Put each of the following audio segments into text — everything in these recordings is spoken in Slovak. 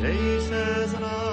Day says I.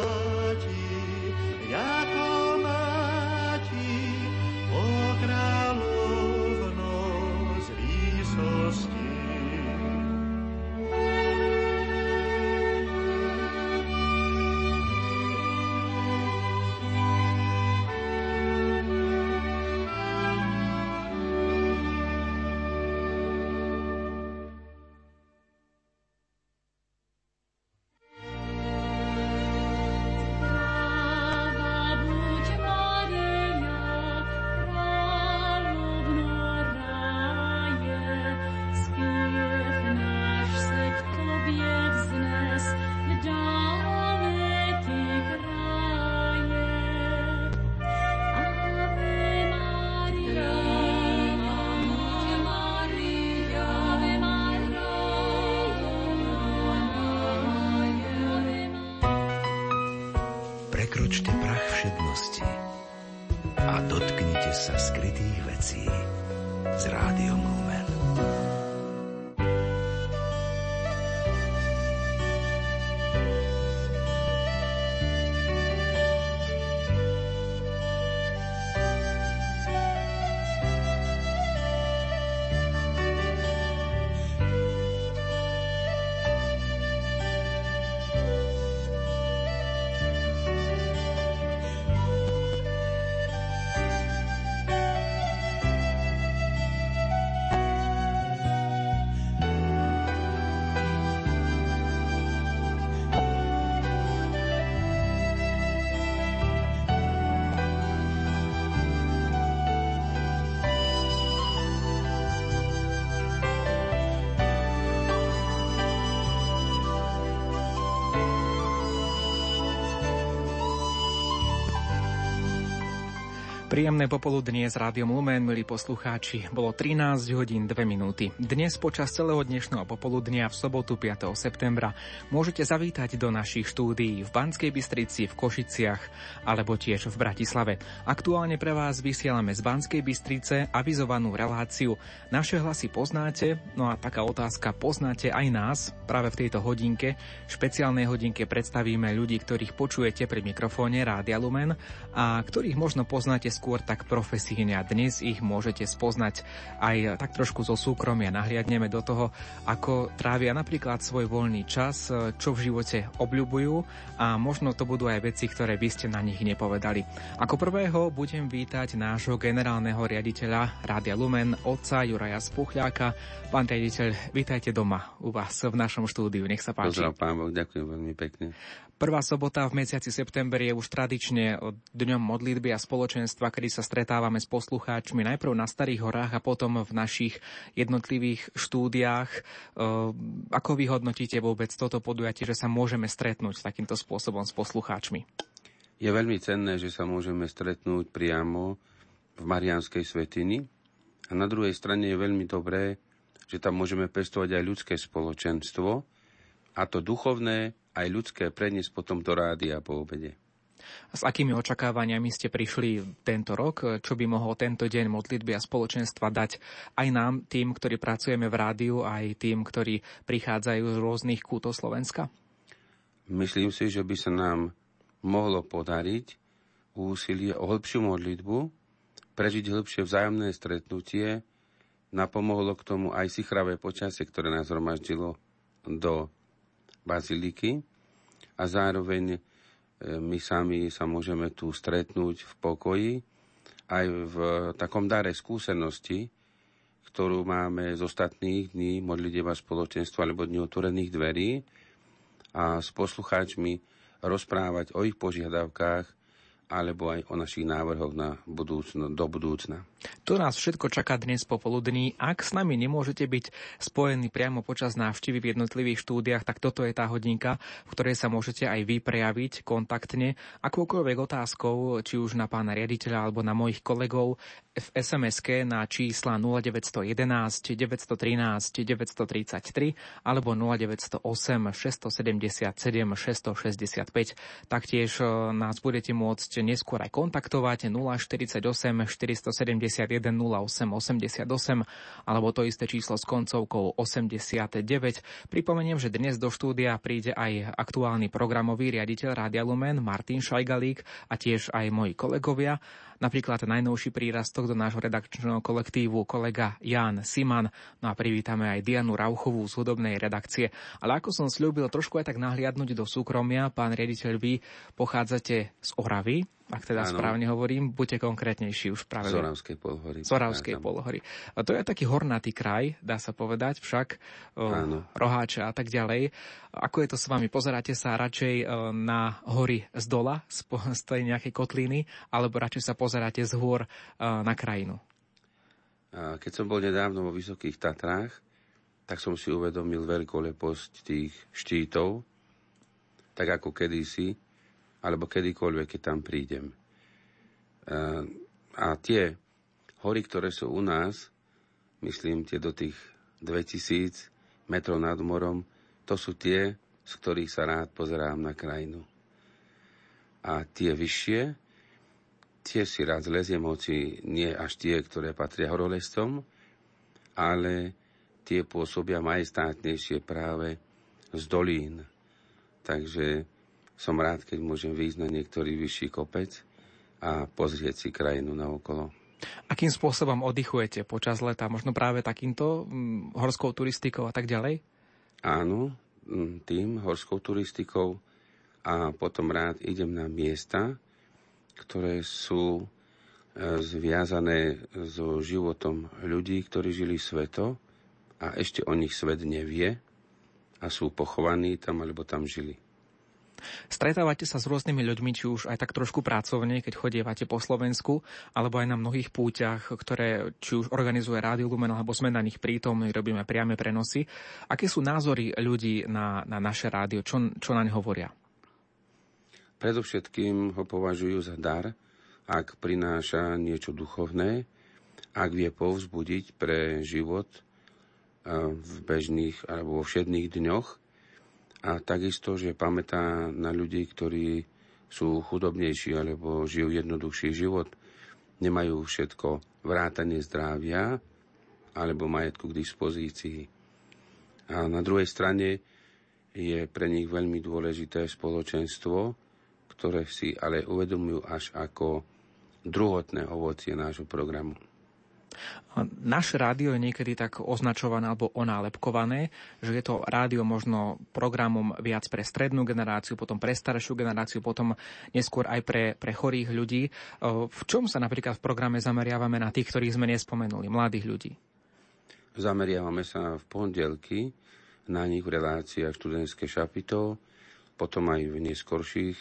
Príjemné popoludnie s Rádiom Lumen, milí poslucháči. Bolo 13 hodín 2 minúty. Dnes počas celého dnešného popoludnia v sobotu 5. septembra môžete zavítať do našich štúdií v Banskej Bystrici, v Košiciach alebo tiež v Bratislave. Aktuálne pre vás vysielame z Banskej Bystrice avizovanú reláciu. Naše hlasy poznáte, no a taká otázka, poznáte aj nás? Práve v tejto hodinke, špeciálnej hodinke predstavíme ľudí, ktorých počujete pri mikrofóne Rádia Lumen a ktorých možno poznáte skôr tak profesíne a dnes ich môžete spoznať aj tak trošku zo súkromia. Nahliadneme do toho, ako trávia napríklad svoj voľný čas, čo v živote obľubujú a možno to budú aj veci, ktoré by ste na nich nepovedali. Ako prvého budem vítať nášho generálneho riaditeľa Rádia Lumen, otca Juraja Spuchľáka. Pán riaditeľ, vítajte doma u vás v našom štúdiu. Nech sa páči. Pozdrav, pán Boh, ďakujem veľmi pekne. Prvá sobota v mesiaci september je už tradične dňom modlitby a spoločenstva, kedy sa stretávame s poslucháčmi najprv na Starých horách a potom v našich jednotlivých štúdiách. E, ako vy hodnotíte vôbec toto podujatie, že sa môžeme stretnúť takýmto spôsobom s poslucháčmi? Je veľmi cenné, že sa môžeme stretnúť priamo v Marianskej svetini a na druhej strane je veľmi dobré, že tam môžeme pestovať aj ľudské spoločenstvo a to duchovné aj ľudské preniesť potom do rádia po obede. S akými očakávaniami ste prišli tento rok? Čo by mohol tento deň modlitby a spoločenstva dať aj nám, tým, ktorí pracujeme v rádiu, aj tým, ktorí prichádzajú z rôznych kútov Slovenska? Myslím si, že by sa nám mohlo podariť úsilie o hĺbšiu modlitbu, prežiť hĺbšie vzájomné stretnutie, napomohlo k tomu aj sichravé počasie, ktoré nás zhromaždilo do baziliky a zároveň e, my sami sa môžeme tu stretnúť v pokoji aj v takom dare skúsenosti, ktorú máme z ostatných dní modliteva spoločenstva alebo dní otvorených dverí a s poslucháčmi rozprávať o ich požiadavkách alebo aj o našich návrhoch na budúcno, do budúcna. To nás všetko čaká dnes popoludní. Ak s nami nemôžete byť spojení priamo počas návštevy v jednotlivých štúdiách, tak toto je tá hodinka, v ktorej sa môžete aj vy prejaviť kontaktne akoukoľvek otázkou, či už na pána riaditeľa alebo na mojich kolegov v sms na čísla 0911 913 933 alebo 0908 677 665. Taktiež e, nás budete môcť neskôr aj kontaktovať 048 471 81 08 88 alebo to isté číslo s koncovkou 89. Pripomeniem, že dnes do štúdia príde aj aktuálny programový riaditeľ Rádia Lumen Martin Šajgalík a tiež aj moji kolegovia. Napríklad najnovší prírastok do nášho redakčného kolektívu kolega Jan Siman. No a privítame aj Dianu Rauchovú z hudobnej redakcie. Ale ako som slúbil trošku aj tak nahliadnúť do súkromia, pán riaditeľ, vy pochádzate z Oravy, ak teda ano. správne hovorím, buďte konkrétnejší už práve. Z Oravskej polhory. Z Oravskej polhory. A to je taký hornatý kraj, dá sa povedať, však o, roháče a tak ďalej. Ako je to s vami? Pozeráte sa radšej o, na hory z dola, z, z tej nejakej kotliny, alebo radšej sa pozeráte z hôr o, na krajinu? Keď som bol nedávno vo Vysokých Tatrách, tak som si uvedomil veľkoleposť tých štítov, tak ako kedysi alebo kedykoľvek, keď tam prídem. A tie hory, ktoré sú u nás, myslím tie do tých 2000 metrov nad morom, to sú tie, z ktorých sa rád pozerám na krajinu. A tie vyššie, tie si rád zleziem, hoci nie až tie, ktoré patria horolescom, ale tie pôsobia majestátnejšie práve z dolín. Takže som rád, keď môžem výjsť na niektorý vyšší kopec a pozrieť si krajinu na okolo. Akým spôsobom oddychujete počas leta? Možno práve takýmto hm, horskou turistikou a tak ďalej? Áno, hm, tým horskou turistikou a potom rád idem na miesta, ktoré sú e, zviazané so životom ľudí, ktorí žili sveto a ešte o nich svet nevie a sú pochovaní tam alebo tam žili. Stretávate sa s rôznymi ľuďmi, či už aj tak trošku pracovne, keď chodievate po Slovensku, alebo aj na mnohých púťach, ktoré či už organizuje Rádio Lumen, alebo sme na nich prítomní, robíme priame prenosy. Aké sú názory ľudí na, na naše rádio? Čo, čo naň hovoria? Predovšetkým ho považujú za dar, ak prináša niečo duchovné, ak vie povzbudiť pre život v bežných alebo vo všedných dňoch a takisto, že pamätá na ľudí, ktorí sú chudobnejší alebo žijú jednoduchší život, nemajú všetko vrátanie zdravia alebo majetku k dispozícii. A na druhej strane je pre nich veľmi dôležité spoločenstvo, ktoré si ale uvedomujú až ako druhotné ovocie nášho programu. Naše rádio je niekedy tak označované alebo onálepkované, že je to rádio možno programom viac pre strednú generáciu, potom pre staršiu generáciu, potom neskôr aj pre, pre chorých ľudí. V čom sa napríklad v programe zameriavame na tých, ktorých sme nespomenuli, mladých ľudí? Zameriavame sa v pondelky na nich v reláciách študentské šapito, potom aj v neskorších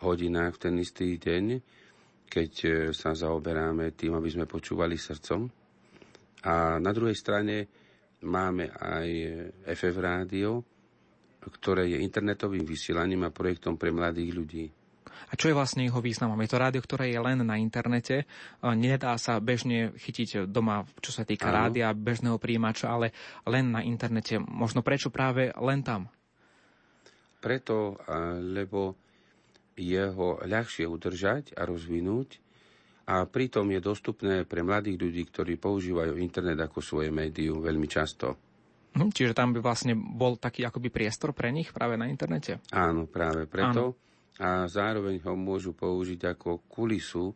hodinách v ten istý deň, keď e, sa zaoberáme tým, aby sme počúvali srdcom a na druhej strane máme aj FF rádio, ktoré je internetovým vysielaním a projektom pre mladých ľudí. A čo je vlastne jeho významom? Je to rádio, ktoré je len na internete. Nedá sa bežne chytiť doma, čo sa týka Áno. rádia, bežného príjimača, ale len na internete. Možno prečo práve len tam? Preto, lebo jeho ľahšie udržať a rozvinúť a pritom je dostupné pre mladých ľudí, ktorí používajú internet ako svoje médium veľmi často. Hm, čiže tam by vlastne bol taký akoby priestor pre nich práve na internete? Áno, práve preto. Áno. A zároveň ho môžu použiť ako kulisu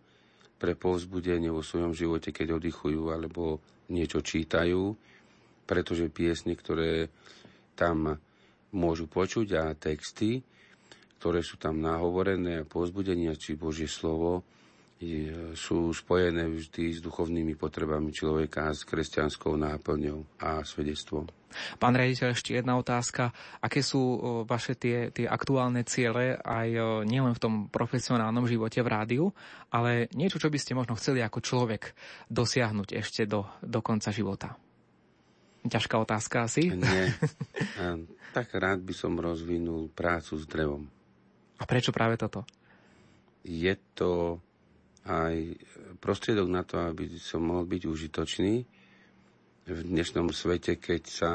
pre povzbudenie vo svojom živote, keď oddychujú alebo niečo čítajú, pretože piesne, ktoré tam môžu počuť a texty, ktoré sú tam nahovorené a povzbudenia, či Božie slovo, sú spojené vždy s duchovnými potrebami človeka s kresťanskou náplňou a svedectvom. Pán rediteľ, ešte jedna otázka. Aké sú vaše tie, tie aktuálne ciele aj nielen v tom profesionálnom živote v rádiu, ale niečo, čo by ste možno chceli ako človek dosiahnuť ešte do, do konca života? Ťažká otázka asi? Nie. tak rád by som rozvinul prácu s drevom. A prečo práve toto? Je to aj prostriedok na to, aby som mohol byť užitočný v dnešnom svete, keď sa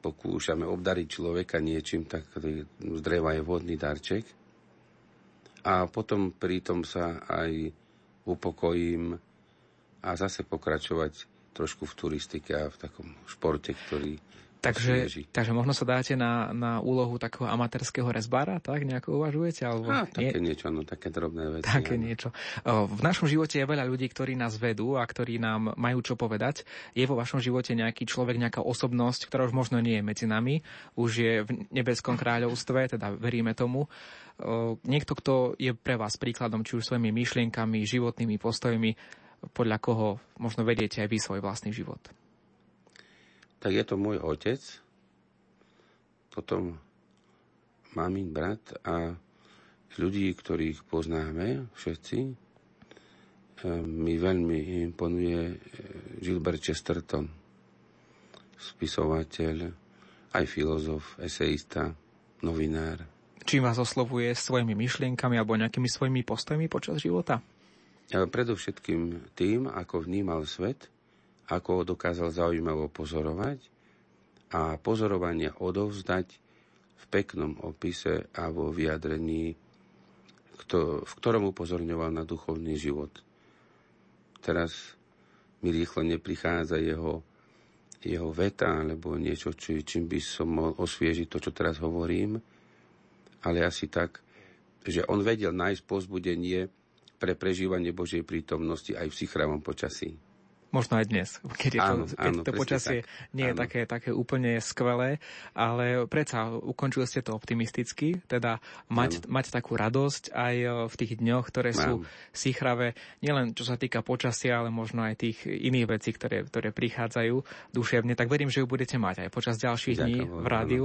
pokúšame obdariť človeka niečím, tak z dreva je vodný darček. A potom pritom sa aj upokojím a zase pokračovať trošku v turistike a v takom športe, ktorý Takže, takže možno sa dáte na, na úlohu takého amatérskeho rezbára, tak nejako uvažujete? Alebo a, také nie? niečo, no také drobné veci. Také áno. niečo. V našom živote je veľa ľudí, ktorí nás vedú a ktorí nám majú čo povedať. Je vo vašom živote nejaký človek, nejaká osobnosť, ktorá už možno nie je medzi nami, už je v nebeskom kráľovstve, teda veríme tomu. Niekto, kto je pre vás príkladom, či už svojimi myšlienkami, životnými postojmi, podľa koho možno vediete aj vy svoj vlastný život tak je to môj otec, potom mamin brat a ľudí, ktorých poznáme všetci, e, mi veľmi imponuje e, Gilbert Chesterton, spisovateľ, aj filozof, eseista, novinár. Čím vás oslovuje svojimi myšlienkami alebo nejakými svojimi postojmi počas života? Predovšetkým tým, ako vnímal svet, ako ho dokázal zaujímavo pozorovať a pozorovanie odovzdať v peknom opise a vo vyjadrení, v ktorom upozorňoval na duchovný život. Teraz mi rýchlo neprichádza jeho, jeho veta alebo niečo, či, čím by som mohol osviežiť to, čo teraz hovorím, ale asi tak, že on vedel nájsť pozbudenie pre prežívanie Božej prítomnosti aj v sichravom počasí. Možno aj dnes, keď, je to, áno, keď áno, to počasie tak. nie je také, také úplne skvelé, ale predsa ukončili ste to optimisticky, teda mať, mať takú radosť aj e, v tých dňoch, ktoré sú síchravé, nielen čo sa týka počasia, ale možno aj tých iných vecí, ktoré, ktoré prichádzajú duševne, tak verím, že ju budete mať aj počas ďalších Ďakujem, dní v rádiu.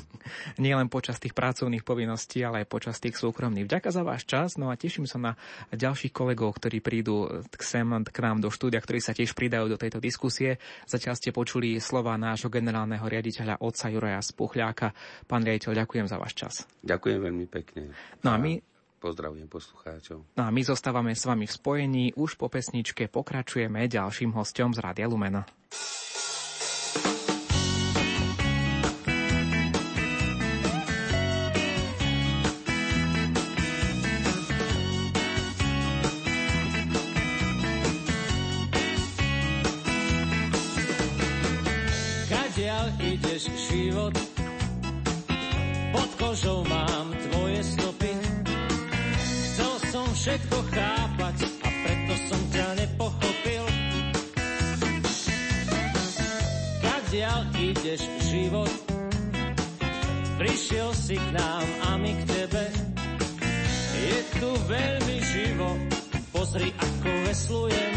Nie len počas tých pracovných povinností, ale aj počas tých súkromných. Vďaka za váš čas, no a teším sa na ďalších kolegov, ktorí prídu k sem, k nám do štúdia, ktorí sa sa tiež pridajú do tejto diskusie. Zatiaľ ste počuli slova nášho generálneho riaditeľa otca Juraja Spuchľáka. Pán riaditeľ, ďakujem za váš čas. Ďakujem veľmi pekne. No a my Pozdravujem poslucháčov. No a my zostávame s vami v spojení. Už po pesničke pokračujeme ďalším hostom z Rádia Lumena. Všetko chápať a preto som ťa nepochopil. Kadiaľ ideš život, prišiel si k nám a my k tebe. Je tu veľmi živo, pozri ako veslujeme.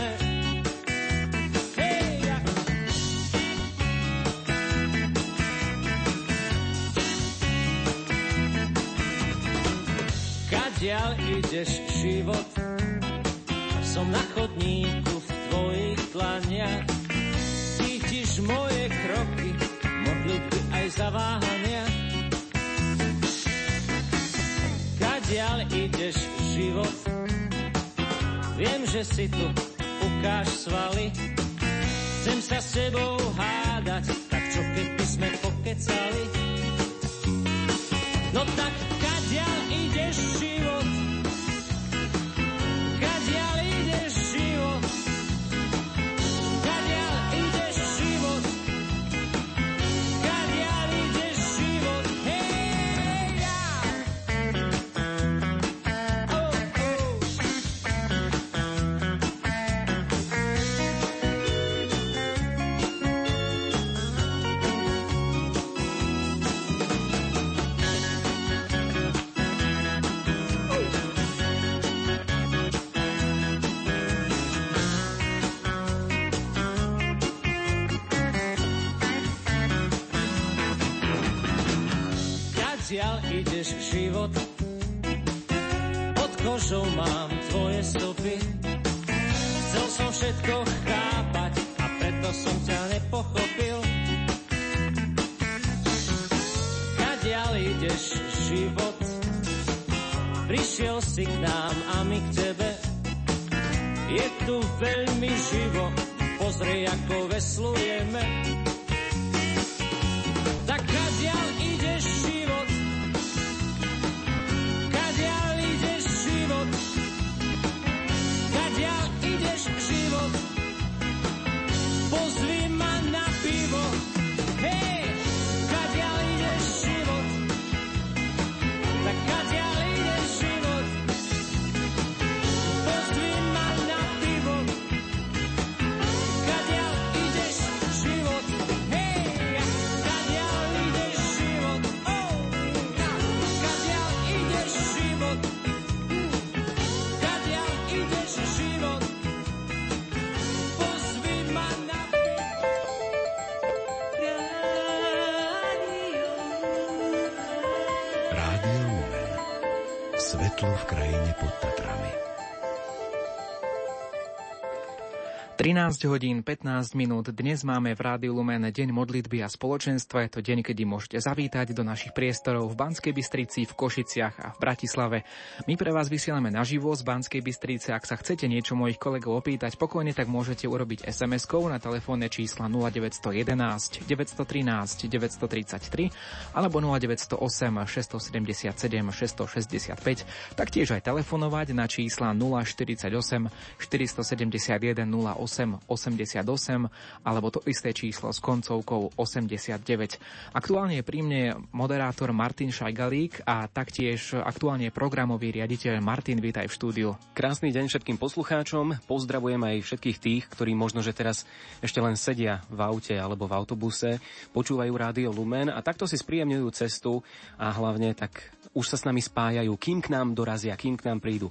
Ideš život, som na chodníku v tvojich tlaniach. Cítiš moje kroky, modlitby aj zaváhania. Kadiaľ ideš život, viem, že si tu, ukáž svaly. Chcem sa s tebou hádať, tak čo keď by sme pokecali? No tak kadiaľ ideš život, život, pod kožou mám tvoje stopy. Chcel som všetko chápať a preto som ťa nepochopil. Kadiaľ ideš život, prišiel si k nám 13 hodín 15 minút. Dnes máme v Rádiu Lumen Deň modlitby a spoločenstva. Je to deň, kedy môžete zavítať do našich priestorov v Banskej Bystrici, v Košiciach a v Bratislave. My pre vás vysielame naživo z Banskej Bystrice. Ak sa chcete niečo mojich kolegov opýtať, pokojne tak môžete urobiť SMS-kou na telefónne čísla 0911 913 933 alebo 0908 677 665. Taktiež aj telefonovať na čísla 048 471 08 88 alebo to isté číslo s koncovkou 89. Aktuálne je pri mne moderátor Martin Šajgalík a taktiež aktuálne programový riaditeľ Martin, vítaj v štúdiu. Krásny deň všetkým poslucháčom. Pozdravujem aj všetkých tých, ktorí možno, že teraz ešte len sedia v aute alebo v autobuse, počúvajú rádio Lumen a takto si spríjemňujú cestu a hlavne tak už sa s nami spájajú, kým k nám dorazia, kým k nám prídu.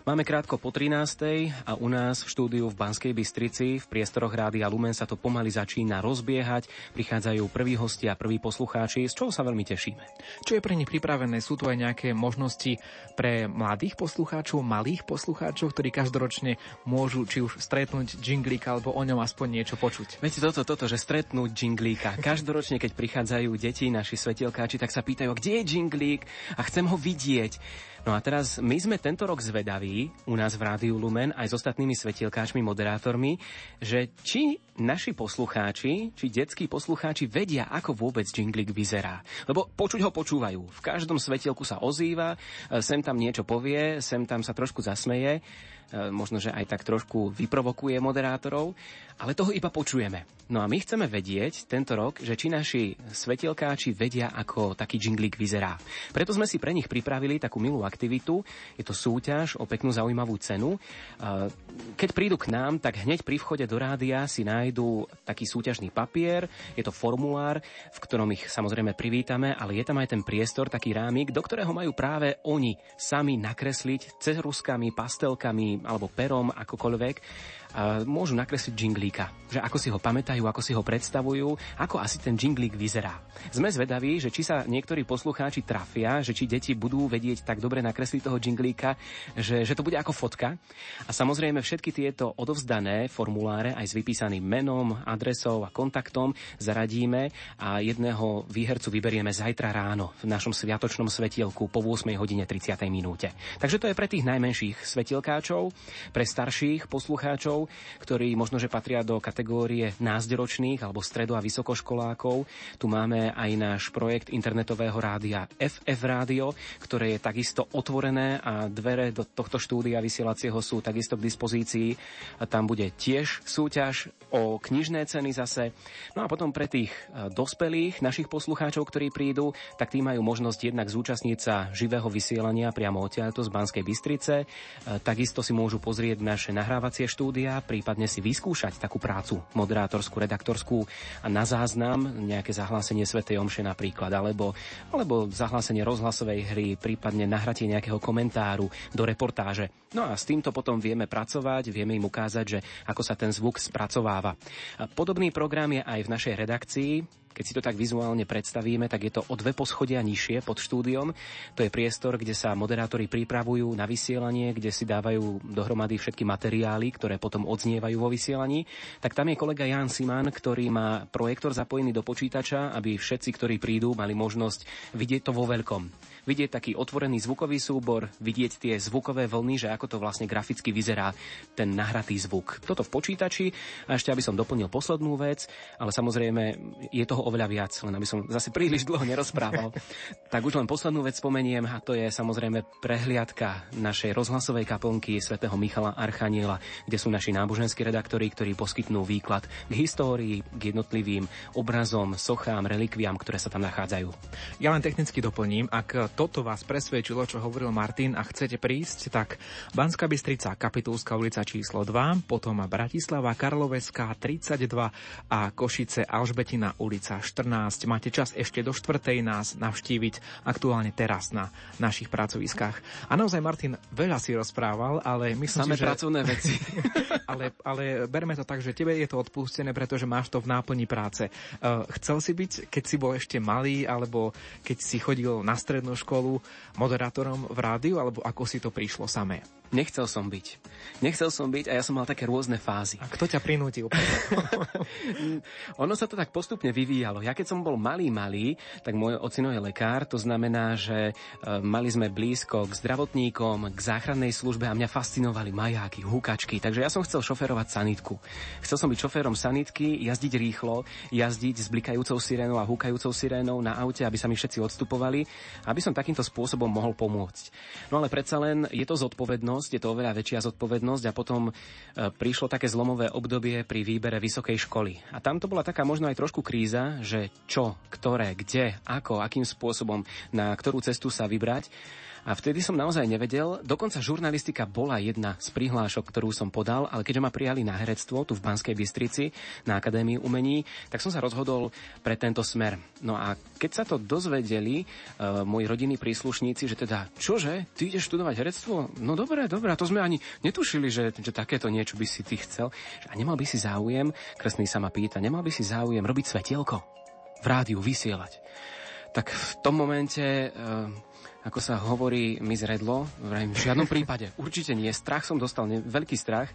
Máme krátko po 13. a u nás v štúdiu v Banskej Bystrici v priestoroch Rádia Lumen sa to pomaly začína rozbiehať. Prichádzajú prví hostia, prví poslucháči, z čoho sa veľmi tešíme. Čo je pre nich pripravené? Sú tu aj nejaké možnosti pre mladých poslucháčov, malých poslucháčov, ktorí každoročne môžu či už stretnúť džinglíka alebo o ňom aspoň niečo počuť. Viete toto, toto, že stretnúť džinglíka. Každoročne, keď prichádzajú deti, naši svetielkáči, tak sa pýtajú, kde je džinglík a chcem ho vidieť. No a teraz my sme tento rok zvedaví u nás v Rádiu Lumen aj s ostatnými svetielkáčmi, moderátormi, že či naši poslucháči, či detskí poslucháči vedia, ako vôbec jinglik vyzerá. Lebo počuť ho počúvajú. V každom svetielku sa ozýva, sem tam niečo povie, sem tam sa trošku zasmeje. E, možno, že aj tak trošku vyprovokuje moderátorov, ale toho iba počujeme. No a my chceme vedieť tento rok, že či naši svetielkáči vedia, ako taký džinglík vyzerá. Preto sme si pre nich pripravili takú milú aktivitu. Je to súťaž o peknú zaujímavú cenu. E, keď prídu k nám, tak hneď pri vchode do rádia si nájdú taký súťažný papier. Je to formulár, v ktorom ich samozrejme privítame, ale je tam aj ten priestor, taký rámik, do ktorého majú práve oni sami nakresliť ceruskami, pastelkami, alebo perom, akokoľvek, môžu nakresliť džinglíka. Že ako si ho pamätajú, ako si ho predstavujú, ako asi ten džinglík vyzerá. Sme zvedaví, že či sa niektorí poslucháči trafia, že či deti budú vedieť tak dobre nakresliť toho džinglíka, že, že to bude ako fotka. A samozrejme všetky tieto odovzdané formuláre aj s vypísaným menom, adresou a kontaktom zaradíme a jedného výhercu vyberieme zajtra ráno v našom sviatočnom svetielku po 8 hodine 30 minúte. Takže to je pre tých najmenších svetielkáčov, pre starších poslucháčov ktorí možno, že patria do kategórie názderočných alebo stredo- a vysokoškolákov. Tu máme aj náš projekt internetového rádia FF Rádio, ktoré je takisto otvorené a dvere do tohto štúdia vysielacieho sú takisto k dispozícii. Tam bude tiež súťaž o knižné ceny zase. No a potom pre tých e, dospelých našich poslucháčov, ktorí prídu, tak tí majú možnosť jednak zúčastniť sa živého vysielania priamo odtiaľto z Banskej Bystrice. E, takisto si môžu pozrieť naše nahrávacie štúdia štúdia, prípadne si vyskúšať takú prácu moderátorskú, redaktorskú a na záznam nejaké zahlásenie Svetej Omše napríklad, alebo, alebo zahlásenie rozhlasovej hry, prípadne nahratie nejakého komentáru do reportáže. No a s týmto potom vieme pracovať, vieme im ukázať, že ako sa ten zvuk spracováva. Podobný program je aj v našej redakcii. Keď si to tak vizuálne predstavíme, tak je to o dve poschodia nižšie pod štúdiom. To je priestor, kde sa moderátori pripravujú na vysielanie, kde si dávajú dohromady všetky materiály, ktoré potom odznievajú vo vysielaní. Tak tam je kolega Jan Siman, ktorý má projektor zapojený do počítača, aby všetci, ktorí prídu, mali možnosť vidieť to vo veľkom vidieť taký otvorený zvukový súbor, vidieť tie zvukové vlny, že ako to vlastne graficky vyzerá ten nahratý zvuk. Toto v počítači a ešte aby som doplnil poslednú vec, ale samozrejme je toho oveľa viac, len aby som zase príliš dlho nerozprával. tak už len poslednú vec spomeniem a to je samozrejme prehliadka našej rozhlasovej kaplnky svätého Michala Archaniela, kde sú naši náboženskí redaktori, ktorí poskytnú výklad k histórii, k jednotlivým obrazom, sochám, relikviám, ktoré sa tam nachádzajú. Ja len technicky doplním, ak toto vás presvedčilo, čo hovoril Martin a chcete prísť, tak Banská Bystrica, Kapitulská ulica číslo 2, potom Bratislava, Karloveská 32 a Košice Alžbetina ulica 14. Máte čas ešte do štvrtej nás navštíviť aktuálne teraz na našich pracoviskách. A naozaj, Martin, veľa si rozprával, ale myslím Samé si, že... pracovné veci. ale, ale berme to tak, že tebe je to odpustené, pretože máš to v náplni práce. Uh, chcel si byť, keď si bol ešte malý, alebo keď si chodil na strednú školu, moderátorom v rádiu, alebo ako si to prišlo samé? Nechcel som byť. Nechcel som byť a ja som mal také rôzne fázy. A kto ťa prinútil? ono sa to tak postupne vyvíjalo. Ja keď som bol malý, malý, tak môj ocino je lekár, to znamená, že e, mali sme blízko k zdravotníkom, k záchrannej službe a mňa fascinovali majáky, hukačky, takže ja som chcel šoferovať sanitku. Chcel som byť šoférom sanitky, jazdiť rýchlo, jazdiť s blikajúcou sirénou a húkajúcou sirénou na aute, aby sa mi všetci odstupovali, aby som takýmto spôsobom mohol pomôcť. No ale predsa len je to zodpovednosť zodpovednosť, je to oveľa väčšia zodpovednosť a potom e, prišlo také zlomové obdobie pri výbere vysokej školy. A tam to bola taká možno aj trošku kríza, že čo, ktoré, kde, ako, akým spôsobom, na ktorú cestu sa vybrať. A vtedy som naozaj nevedel, dokonca žurnalistika bola jedna z prihlášok, ktorú som podal, ale keďže ma prijali na herectvo tu v Banskej Bystrici na Akadémii umení, tak som sa rozhodol pre tento smer. No a keď sa to dozvedeli uh, moji rodinní príslušníci, že teda, čože, ty ideš študovať herectvo? No dobre, dobre, to sme ani netušili, že, že takéto niečo by si ty chcel. A nemal by si záujem, krstný sa ma pýta, nemal by si záujem robiť svetielko v rádiu, vysielať. Tak v tom momente uh, ako sa hovorí, mi zredlo. V žiadnom prípade. Určite nie. Strach som dostal, ne, veľký strach.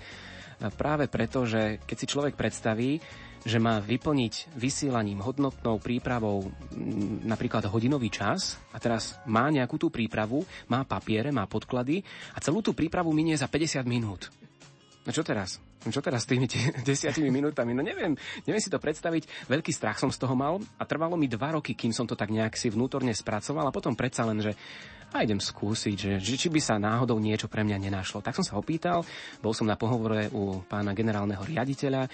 Práve preto, že keď si človek predstaví, že má vyplniť vysielaním hodnotnou prípravou napríklad hodinový čas a teraz má nejakú tú prípravu, má papiere, má podklady a celú tú prípravu minie za 50 minút. No čo teraz? No čo teraz s tými desiatimi minútami? No neviem, neviem si to predstaviť. Veľký strach som z toho mal a trvalo mi dva roky, kým som to tak nejak si vnútorne spracoval a potom predsa len, že a idem skúsiť, že, že či by sa náhodou niečo pre mňa nenašlo. Tak som sa opýtal, bol som na pohovore u pána generálneho riaditeľa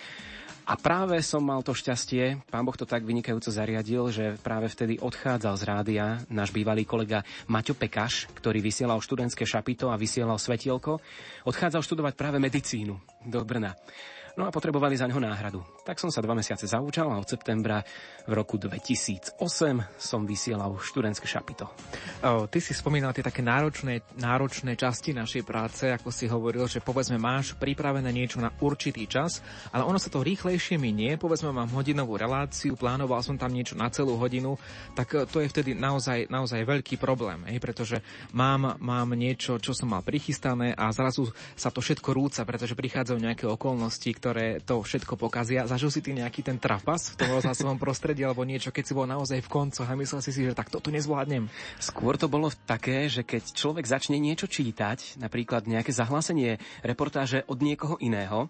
a práve som mal to šťastie, pán Boh to tak vynikajúco zariadil, že práve vtedy odchádzal z rádia náš bývalý kolega Maťo Pekaš, ktorý vysielal študentské šapito a vysielal svetielko. Odchádzal študovať práve medicínu do Brna. No a potrebovali za ňo náhradu. Tak som sa dva mesiace zaučal a od septembra v roku 2008 som vysielal študentské šapito. O, ty si spomínal tie také náročné, náročné časti našej práce, ako si hovoril, že povedzme máš pripravené niečo na určitý čas, ale ono sa to rýchlejšie minie, povedzme mám hodinovú reláciu, plánoval som tam niečo na celú hodinu, tak e, to je vtedy naozaj, naozaj veľký problém, hej, pretože mám, mám niečo, čo som mal prichystané a zrazu sa to všetko rúca, pretože prichádzajú nejaké okolnosti, ktoré to všetko pokazia. Zažil si ty nejaký ten trapas v tom rozhlasovom prostredí alebo niečo, keď si bol naozaj v koncoch a myslel si si, že tak toto nezvládnem? Skôr to bolo také, že keď človek začne niečo čítať, napríklad nejaké zahlásenie reportáže od niekoho iného,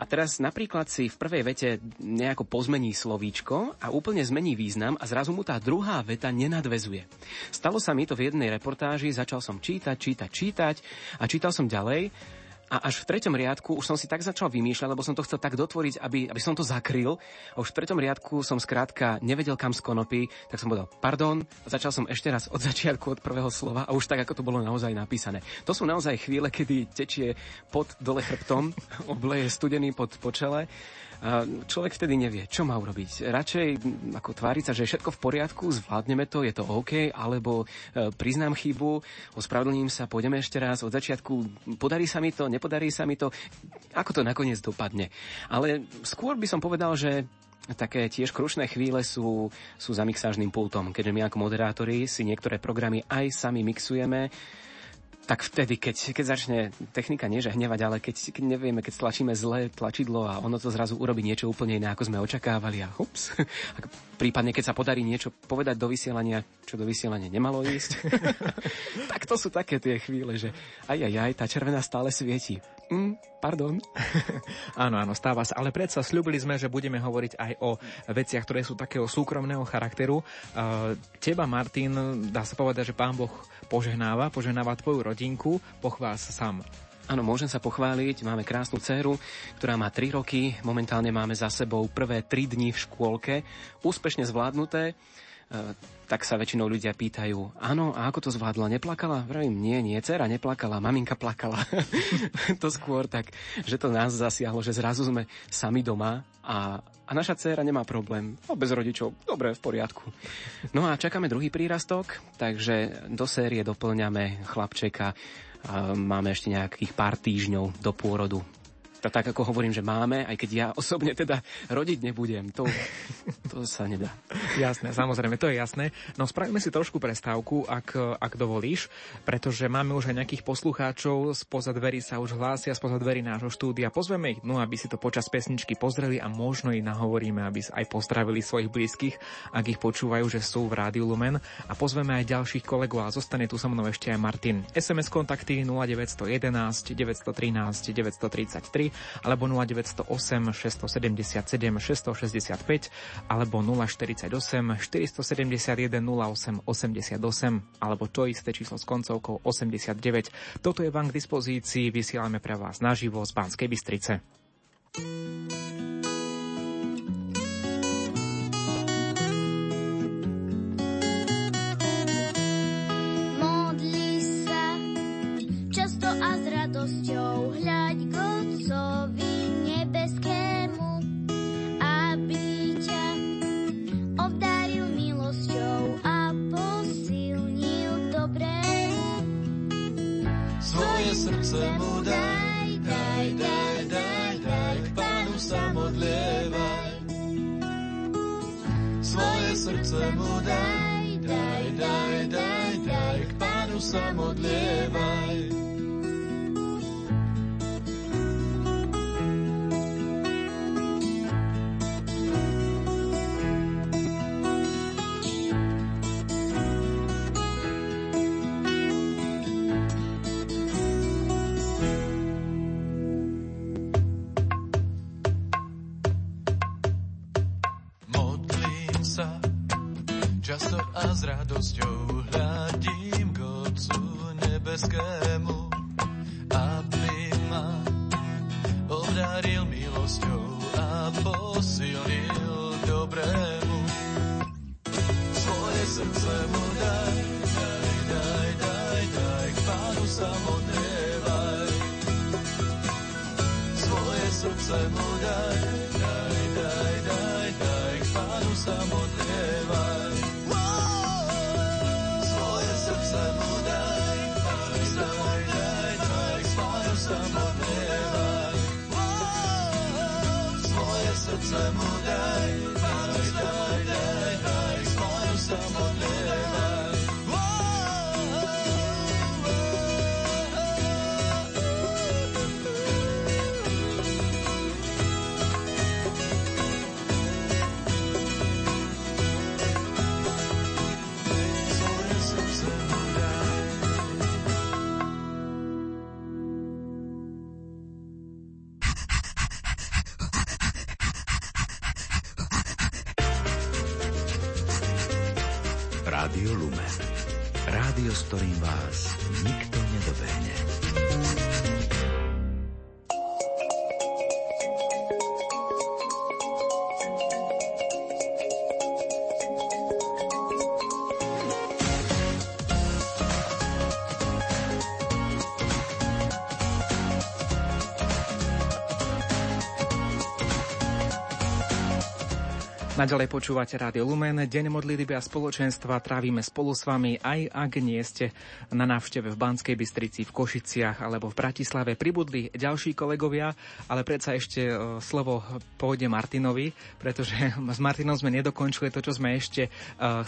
a teraz napríklad si v prvej vete nejako pozmení slovíčko a úplne zmení význam a zrazu mu tá druhá veta nenadvezuje. Stalo sa mi to v jednej reportáži, začal som čítať, čítať, čítať a čítal som ďalej a až v treťom riadku už som si tak začal vymýšľať, lebo som to chcel tak dotvoriť, aby, aby som to zakryl. A už v treťom riadku som skrátka nevedel kam z tak som povedal pardon, začal som ešte raz od začiatku, od prvého slova a už tak, ako to bolo naozaj napísané. To sú naozaj chvíle, kedy tečie pod dole chrbtom, obleje studený pod počele človek vtedy nevie, čo má urobiť. Radšej ako tváriť sa, že je všetko v poriadku, zvládneme to, je to OK, alebo e, priznám chybu, ospravedlním sa, pôjdeme ešte raz od začiatku, podarí sa mi to, nepodarí sa mi to, ako to nakoniec dopadne. Ale skôr by som povedal, že také tiež krušné chvíle sú, sú za mixážnym pultom, keďže my ako moderátori si niektoré programy aj sami mixujeme tak vtedy, keď, keď začne technika nie že hnevať, ale keď, keď nevieme, keď stlačíme zlé tlačidlo a ono to zrazu urobí niečo úplne iné, ako sme očakávali a ups, prípadne keď sa podarí niečo povedať do vysielania, čo do vysielania nemalo ísť, tak to sú také tie chvíle, že aj, aj, aj, tá červená stále svieti. Mm, pardon. áno, áno, stáva sa. Ale predsa slúbili sme, že budeme hovoriť aj o veciach, ktoré sú takého súkromného charakteru. Uh, teba, Martin, dá sa povedať, že pán Boh požehnáva, požehnáva tvoju rodinku, pochvál sa sám. Áno, môžem sa pochváliť. Máme krásnu dceru, ktorá má 3 roky. Momentálne máme za sebou prvé 3 dni v škôlke. Úspešne zvládnuté. Tak sa väčšinou ľudia pýtajú, áno, a ako to zvládla, neplakala? Vravím, nie, nie, dcera neplakala, maminka plakala. to skôr tak, že to nás zasiahlo, že zrazu sme sami doma a, a naša dcera nemá problém. No, bez rodičov, dobre, v poriadku. No a čakáme druhý prírastok, takže do série doplňame chlapčeka. Máme ešte nejakých pár týždňov do pôrodu tak ako hovorím, že máme, aj keď ja osobne teda rodiť nebudem, to, to sa nedá. Jasné, samozrejme, to je jasné. No spravíme si trošku prestávku, ak, ak dovolíš, pretože máme už aj nejakých poslucháčov, spoza dverí sa už hlásia, spoza dverí nášho štúdia. Pozveme ich, no aby si to počas pesničky pozreli a možno ich nahovoríme, aby aj pozdravili svojich blízkych, ak ich počúvajú, že sú v Rádiu Lumen. A pozveme aj ďalších kolegov a zostane tu so mnou ešte aj Martin. SMS kontakty 0911 913 933 alebo 0908 677 665 alebo 048 471 08 88 alebo to isté číslo s koncovkou 89. Toto je vám k dispozícii, vysielame pre vás naživo z Banskej Bystrice. srdce Naďalej počúvate Rádio Lumen, Deň modlitby a spoločenstva trávime spolu s vami, aj ak nie ste na návšteve v Banskej Bystrici, v Košiciach alebo v Bratislave. Pribudli ďalší kolegovia, ale predsa ešte e, slovo pôjde Martinovi, pretože s Martinom sme nedokončili to, čo sme ešte e,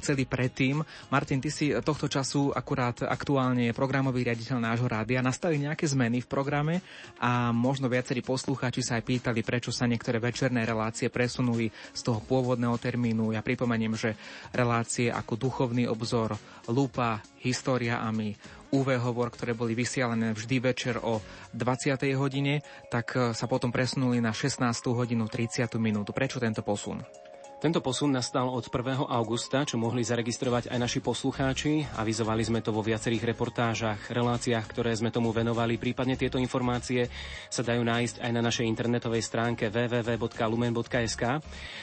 chceli predtým. Martin, ty si tohto času akurát aktuálne programový riaditeľ nášho rádia. Nastali nejaké zmeny v programe a možno viacerí poslucháči sa aj pýtali, prečo sa niektoré večerné relácie presunuli z toho pôvodného pôvodného termínu. Ja pripomeniem, že relácie ako duchovný obzor, lupa, história a my, UV hovor, ktoré boli vysielané vždy večer o 20. hodine, tak sa potom presunuli na 16. hodinu 30. minútu. Prečo tento posun? Tento posun nastal od 1. augusta, čo mohli zaregistrovať aj naši poslucháči. Avizovali sme to vo viacerých reportážach, reláciách, ktoré sme tomu venovali. Prípadne tieto informácie sa dajú nájsť aj na našej internetovej stránke www.lumen.sk.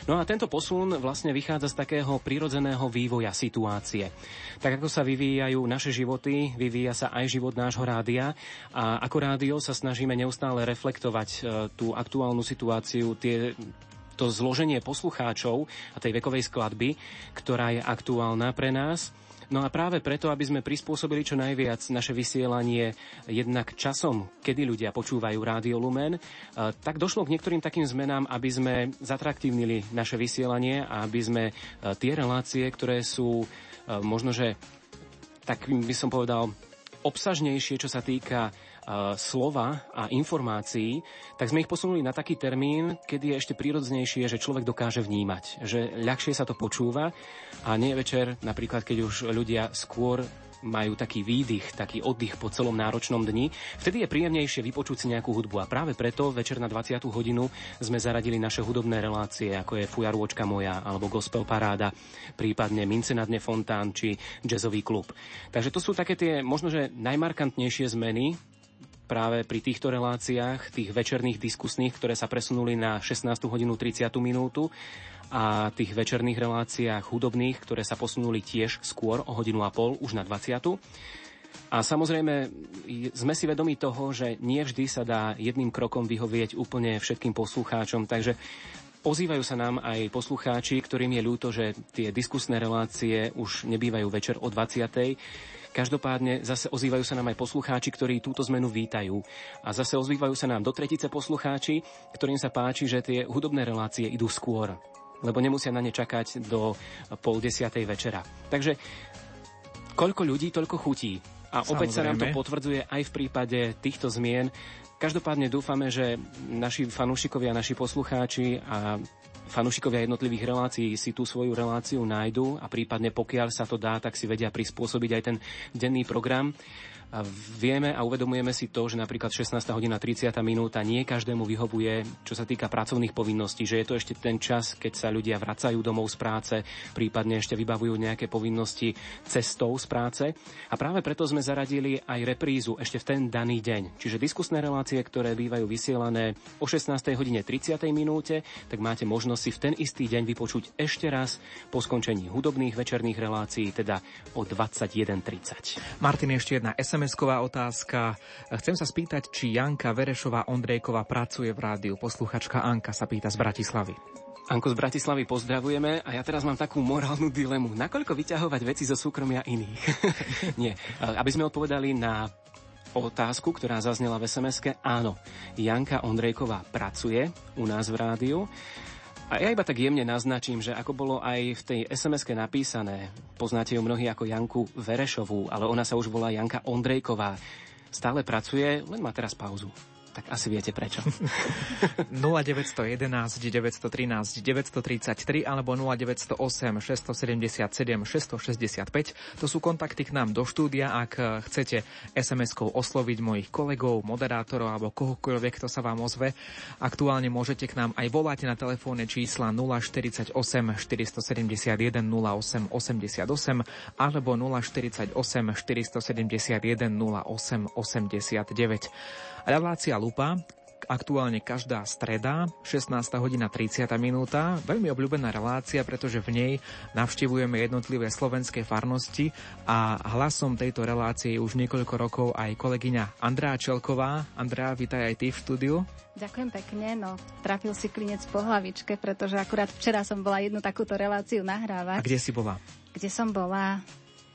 No a tento posun vlastne vychádza z takého prirodzeného vývoja situácie. Tak ako sa vyvíjajú naše životy, vyvíja sa aj život nášho rádia a ako rádio sa snažíme neustále reflektovať e, tú aktuálnu situáciu, tie to zloženie poslucháčov a tej vekovej skladby, ktorá je aktuálna pre nás. No a práve preto, aby sme prispôsobili čo najviac naše vysielanie jednak časom, kedy ľudia počúvajú Rádio Lumen, eh, tak došlo k niektorým takým zmenám, aby sme zatraktívnili naše vysielanie a aby sme eh, tie relácie, ktoré sú eh, možno, že tak by som povedal obsažnejšie, čo sa týka slova a informácií, tak sme ich posunuli na taký termín, kedy je ešte prírodznejšie, že človek dokáže vnímať, že ľahšie sa to počúva a nie večer, napríklad keď už ľudia skôr majú taký výdych, taký oddych po celom náročnom dni, vtedy je príjemnejšie vypočuť si nejakú hudbu. A práve preto večer na 20. hodinu sme zaradili naše hudobné relácie, ako je Fujarôčka moja, alebo Gospel Paráda, prípadne Mince na dne Fontán, či Jazzový klub. Takže to sú také tie možno, najmarkantnejšie zmeny práve pri týchto reláciách, tých večerných diskusných, ktoré sa presunuli na 16 hodinu 30 minútu a tých večerných reláciách hudobných, ktoré sa posunuli tiež skôr o hodinu a pol, už na 20. A samozrejme, sme si vedomi toho, že nie vždy sa dá jedným krokom vyhovieť úplne všetkým poslucháčom, takže Ozývajú sa nám aj poslucháči, ktorým je ľúto, že tie diskusné relácie už nebývajú večer o 20. Každopádne zase ozývajú sa nám aj poslucháči, ktorí túto zmenu vítajú. A zase ozývajú sa nám do tretice poslucháči, ktorým sa páči, že tie hudobné relácie idú skôr lebo nemusia na ne čakať do pol desiatej večera. Takže koľko ľudí, toľko chutí. A Samozrejme. opäť sa nám to potvrdzuje aj v prípade týchto zmien. Každopádne dúfame, že naši fanúšikovia, naši poslucháči a fanúšikovia jednotlivých relácií si tú svoju reláciu nájdu a prípadne pokiaľ sa to dá, tak si vedia prispôsobiť aj ten denný program. Vieme a uvedomujeme si to, že napríklad 16 hodina 30 minúta nie každému vyhovuje, čo sa týka pracovných povinností, že je to ešte ten čas, keď sa ľudia vracajú domov z práce, prípadne ešte vybavujú nejaké povinnosti cestou z práce. A práve preto sme zaradili aj reprízu ešte v ten daný deň. Čiže diskusné relácie, ktoré bývajú vysielané o 16 hodine 30 minúte, tak máte možnosť si v ten istý deň vypočuť ešte raz po skončení hudobných večerných relácií, teda o 21.30. Martin, ešte jedna SMS SMS-ková otázka. Chcem sa spýtať, či Janka Verešová Ondrejková pracuje v rádiu. Posluchačka Anka sa pýta z Bratislavy. Anko z Bratislavy pozdravujeme a ja teraz mám takú morálnu dilemu. Nakoľko vyťahovať veci zo súkromia iných? Nie. Aby sme odpovedali na otázku, ktorá zaznela v sms áno, Janka Ondrejková pracuje u nás v rádiu. A ja iba tak jemne naznačím, že ako bolo aj v tej sms napísané, poznáte ju mnohí ako Janku Verešovú, ale ona sa už volá Janka Ondrejková. Stále pracuje, len má teraz pauzu tak asi viete prečo. 0911 913 933 alebo 0908 677 665. To sú kontakty k nám do štúdia, ak chcete SMS-kou osloviť mojich kolegov, moderátorov alebo kohokoľvek, kto sa vám ozve. Aktuálne môžete k nám aj volať na telefónne čísla 048 471 08 88 alebo 048 471 08 89. Relácia Lupa, aktuálne každá streda, 16. hodina 30 minúta. Veľmi obľúbená relácia, pretože v nej navštevujeme jednotlivé slovenské farnosti a hlasom tejto relácie je už niekoľko rokov aj kolegyňa Andrá Čelková. Andrá, vítaj aj ty v štúdiu. Ďakujem pekne, no trafil si klinec po hlavičke, pretože akurát včera som bola jednu takúto reláciu nahrávať. A kde si bola? Kde som bola?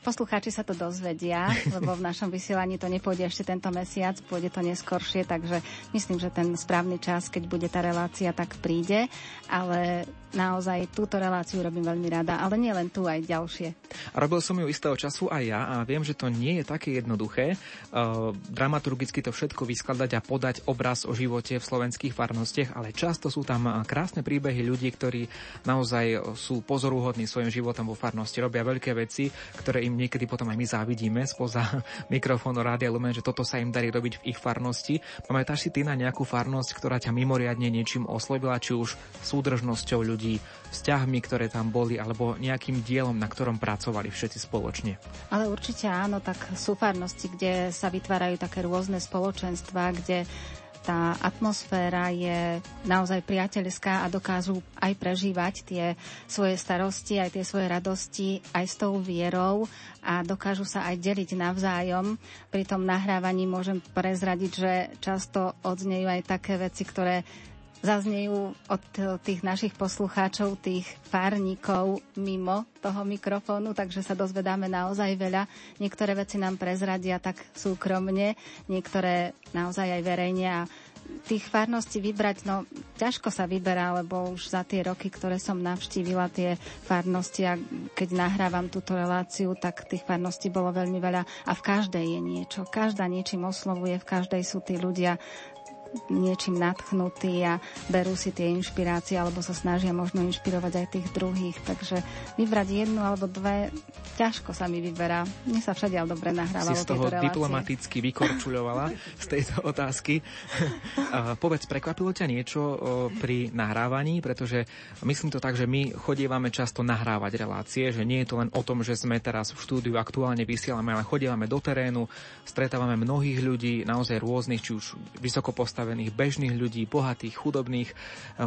Poslucháči sa to dozvedia, lebo v našom vysielaní to nepôjde ešte tento mesiac, pôjde to neskôršie, takže myslím, že ten správny čas, keď bude tá relácia, tak príde, ale naozaj túto reláciu robím veľmi rada, ale nie len tu, aj ďalšie. Robil som ju istého času aj ja a viem, že to nie je také jednoduché uh, dramaturgicky to všetko vyskladať a podať obraz o živote v slovenských farnostiach, ale často sú tam krásne príbehy ľudí, ktorí naozaj sú pozoruhodní svojim životom vo farnosti, robia veľké veci, ktoré im niekedy potom aj my závidíme spoza mikrofónu Rádia Lumen, že toto sa im darí robiť v ich farnosti. Pamätáš si ty na nejakú farnosť, ktorá ťa mimoriadne niečím oslovila, či už súdržnosťou ľudí, ľudí, vzťahmi, ktoré tam boli, alebo nejakým dielom, na ktorom pracovali všetci spoločne. Ale určite áno, tak sú farnosti, kde sa vytvárajú také rôzne spoločenstva, kde tá atmosféra je naozaj priateľská a dokážu aj prežívať tie svoje starosti, aj tie svoje radosti, aj s tou vierou a dokážu sa aj deliť navzájom. Pri tom nahrávaní môžem prezradiť, že často odznejú aj také veci, ktoré zaznejú od tých našich poslucháčov, tých párnikov mimo toho mikrofónu, takže sa dozvedáme naozaj veľa. Niektoré veci nám prezradia tak súkromne, niektoré naozaj aj verejne a tých farností vybrať, no ťažko sa vyberá, lebo už za tie roky, ktoré som navštívila tie farnosti a keď nahrávam túto reláciu, tak tých farností bolo veľmi veľa a v každej je niečo. Každá niečím oslovuje, v každej sú tí ľudia niečím nadchnutí a berú si tie inšpirácie alebo sa snažia možno inšpirovať aj tých druhých. Takže vybrať jednu alebo dve, ťažko sa mi vyberá. Mne sa všade ale dobre nahrávalo Si z toho diplomaticky vykorčuľovala z tejto otázky. Povedz, prekvapilo ťa niečo pri nahrávaní? Pretože myslím to tak, že my chodievame často nahrávať relácie, že nie je to len o tom, že sme teraz v štúdiu aktuálne vysielame, ale chodievame do terénu, stretávame mnohých ľudí, naozaj rôznych, či už vysoko postavených bežných ľudí, bohatých, chudobných. E,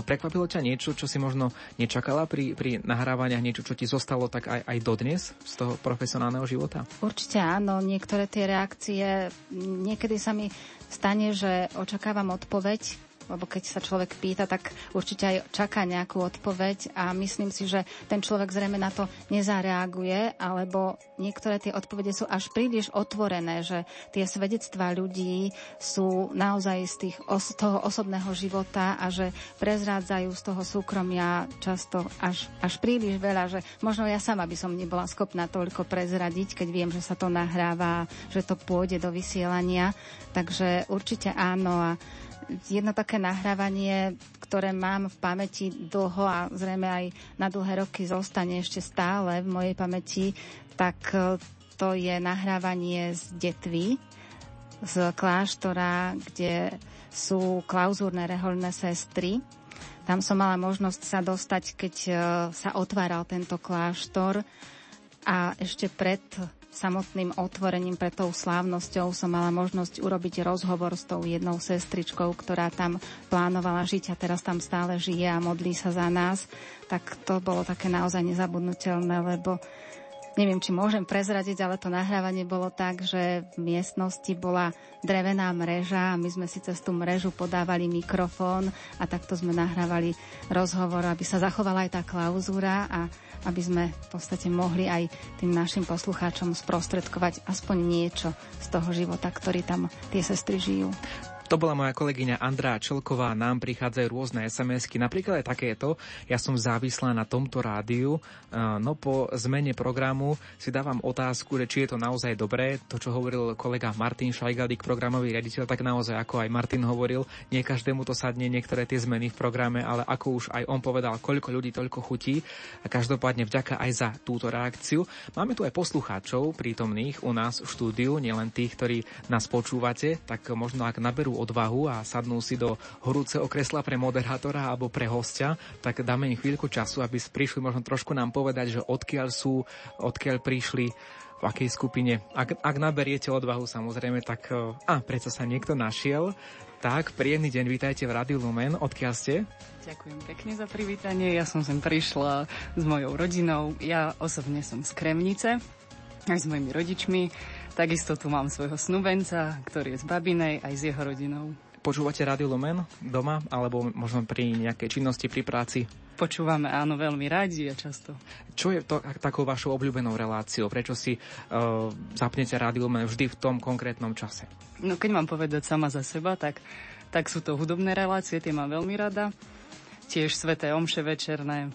prekvapilo ťa niečo, čo si možno nečakala pri, pri nahrávaniach, niečo, čo ti zostalo tak aj, aj dodnes z toho profesionálneho života? Určite áno, niektoré tie reakcie, niekedy sa mi stane, že očakávam odpoveď, lebo keď sa človek pýta, tak určite aj čaká nejakú odpoveď a myslím si, že ten človek zrejme na to nezareaguje, alebo niektoré tie odpovede sú až príliš otvorené, že tie svedectvá ľudí sú naozaj z tých, z toho osobného života a že prezrádzajú z toho súkromia často až, až príliš veľa, že možno ja sama by som nebola schopná toľko prezradiť, keď viem, že sa to nahráva, že to pôjde do vysielania. Takže určite áno a jedno také nahrávanie, ktoré mám v pamäti dlho a zrejme aj na dlhé roky zostane ešte stále v mojej pamäti, tak e, to je nahrávanie z detvy, z kláštora, kde sú klauzúrne reholné sestry. Tam som mala možnosť sa dostať, keď e, sa otváral tento kláštor a ešte pred samotným otvorením pred tou slávnosťou som mala možnosť urobiť rozhovor s tou jednou sestričkou, ktorá tam plánovala žiť a teraz tam stále žije a modlí sa za nás. Tak to bolo také naozaj nezabudnutelné, lebo Neviem, či môžem prezradiť, ale to nahrávanie bolo tak, že v miestnosti bola drevená mreža a my sme si cez tú mrežu podávali mikrofón a takto sme nahrávali rozhovor, aby sa zachovala aj tá klauzúra a aby sme v podstate mohli aj tým našim poslucháčom sprostredkovať aspoň niečo z toho života, ktorý tam tie sestry žijú. To bola moja kolegyňa Andrá Čelková. Nám prichádzajú rôzne SMS-ky, napríklad aj takéto. Ja som závislá na tomto rádiu. No po zmene programu si dávam otázku, že či je to naozaj dobré. To, čo hovoril kolega Martin Šajgalík, programový riaditeľ, tak naozaj, ako aj Martin hovoril, nie každému to sadne niektoré tie zmeny v programe, ale ako už aj on povedal, koľko ľudí, toľko chutí. A každopádne vďaka aj za túto reakciu. Máme tu aj poslucháčov prítomných u nás v štúdiu, nielen tých, ktorí nás počúvate, tak možno ak naberú odvahu a sadnú si do horúceho kresla pre moderátora alebo pre hostia, tak dáme im chvíľku času, aby prišli možno trošku nám povedať, že odkiaľ sú, odkiaľ prišli, v akej skupine. Ak, ak naberiete odvahu samozrejme, tak e, a predsa sa niekto našiel. Tak, príjemný deň, vítajte v Radiu Lumen. Odkiaľ ste? Ďakujem pekne za privítanie. Ja som sem prišla s mojou rodinou. Ja osobne som z Kremnice, aj s mojimi rodičmi. Takisto tu mám svojho snubenca, ktorý je z Babinej, aj s jeho rodinou. Počúvate Radio Lumen doma, alebo možno pri nejakej činnosti, pri práci? Počúvame, áno, veľmi radi a často. Čo je to takou vašou obľúbenou reláciou? Prečo si uh, zapnete Radio Lumen vždy v tom konkrétnom čase? No keď mám povedať sama za seba, tak, tak sú to hudobné relácie, tie mám veľmi rada. Tiež sveté omše večerné,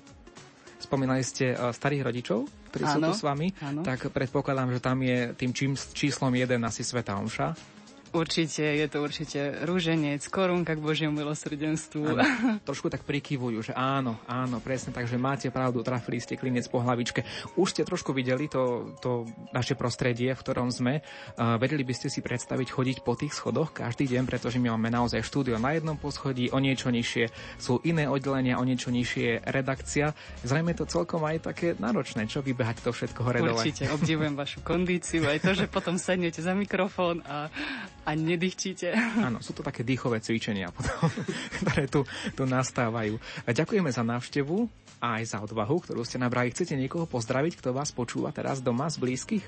Spomínali ste uh, starých rodičov, ktorí sú tu s vami, áno. tak predpokladám, že tam je tým čím, číslom jeden asi Sveta Omša. Určite, je to určite rúženec, korunka k Božiemu milosrdenstvu. Áno, trošku tak prikyvujú, že áno, áno, presne tak, že máte pravdu, trafili ste klinec po hlavičke. Už ste trošku videli to, to naše prostredie, v ktorom sme. Uh, vedeli by ste si predstaviť chodiť po tých schodoch každý deň, pretože my máme naozaj štúdio na jednom poschodí, o niečo nižšie sú iné oddelenia, o niečo nižšie redakcia. Zrejme je to celkom aj také náročné, čo vybehať to všetko hore. Určite, obdivujem vašu kondíciu, aj to, že potom sednete za mikrofón a a nedýchčite. Áno, sú to také dýchové cvičenia, potom, ktoré tu, tu nastávajú. Ďakujeme za návštevu a aj za odvahu, ktorú ste nabrali. Chcete niekoho pozdraviť, kto vás počúva teraz doma z blízkych?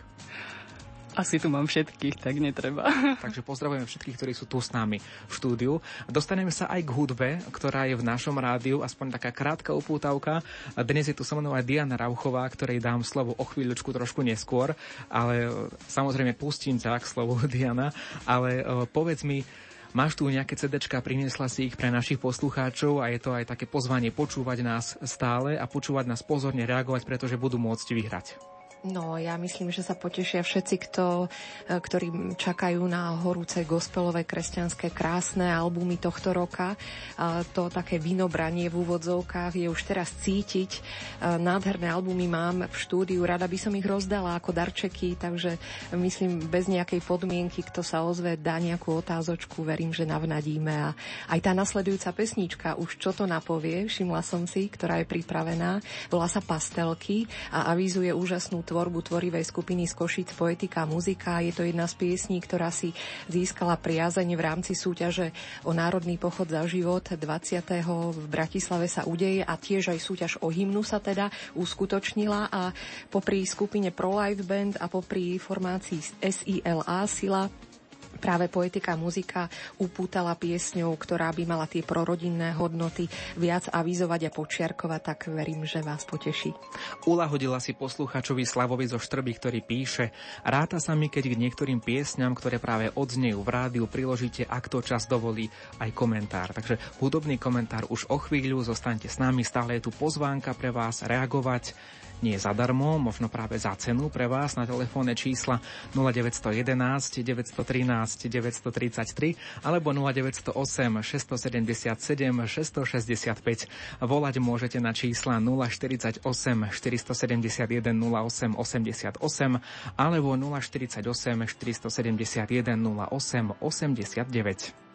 Asi tu mám všetkých, tak netreba. Takže pozdravujeme všetkých, ktorí sú tu s nami v štúdiu. Dostaneme sa aj k hudbe, ktorá je v našom rádiu, aspoň taká krátka upútavka. Dnes je tu so mnou aj Diana Rauchová, ktorej dám slovo o chvíľučku trošku neskôr, ale e, samozrejme pustím ťa k slovu Diana, ale e, povedz mi, Máš tu nejaké CDčka, priniesla si ich pre našich poslucháčov a je to aj také pozvanie počúvať nás stále a počúvať nás pozorne reagovať, pretože budú môcť vyhrať. No, ja myslím, že sa potešia všetci, kto, e, ktorí čakajú na horúce gospelové kresťanské krásne albumy tohto roka. To také vinobranie v úvodzovkách je už teraz cítiť. E, nádherné albumy mám v štúdiu, rada by som ich rozdala ako darčeky, takže myslím bez nejakej podmienky, kto sa ozve, dá nejakú otázočku, verím, že navnadíme. A aj tá nasledujúca pesnička, už čo to napovie, všimla som si, ktorá je pripravená, volá sa Pastelky a avizuje úžasnú tvorbu tvorivej skupiny z Košic Poetika a muzika. Je to jedna z piesní, ktorá si získala priazeň v rámci súťaže o Národný pochod za život 20. v Bratislave sa udeje a tiež aj súťaž o hymnu sa teda uskutočnila a popri skupine Pro Life Band a popri formácii SILA Sila práve poetika muzika upútala piesňou, ktorá by mala tie prorodinné hodnoty viac avizovať a počiarkovať, tak verím, že vás poteší. Ulahodila si posluchačovi Slavovi zo Štrby, ktorý píše Ráta sa mi, keď k niektorým piesňam, ktoré práve odznejú v rádiu, priložíte, ak to čas dovolí, aj komentár. Takže hudobný komentár už o chvíľu, zostaňte s nami, stále je tu pozvánka pre vás reagovať nie zadarmo, možno práve za cenu pre vás na telefónne čísla 0911 913 933 alebo 0908 677 665. Volať môžete na čísla 048 471 08 88 alebo 048 471 08 89.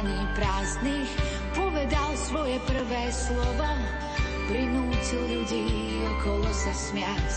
dlaní prázdnych povedal svoje prvé slovo, prinútil ľudí okolo sa smiať.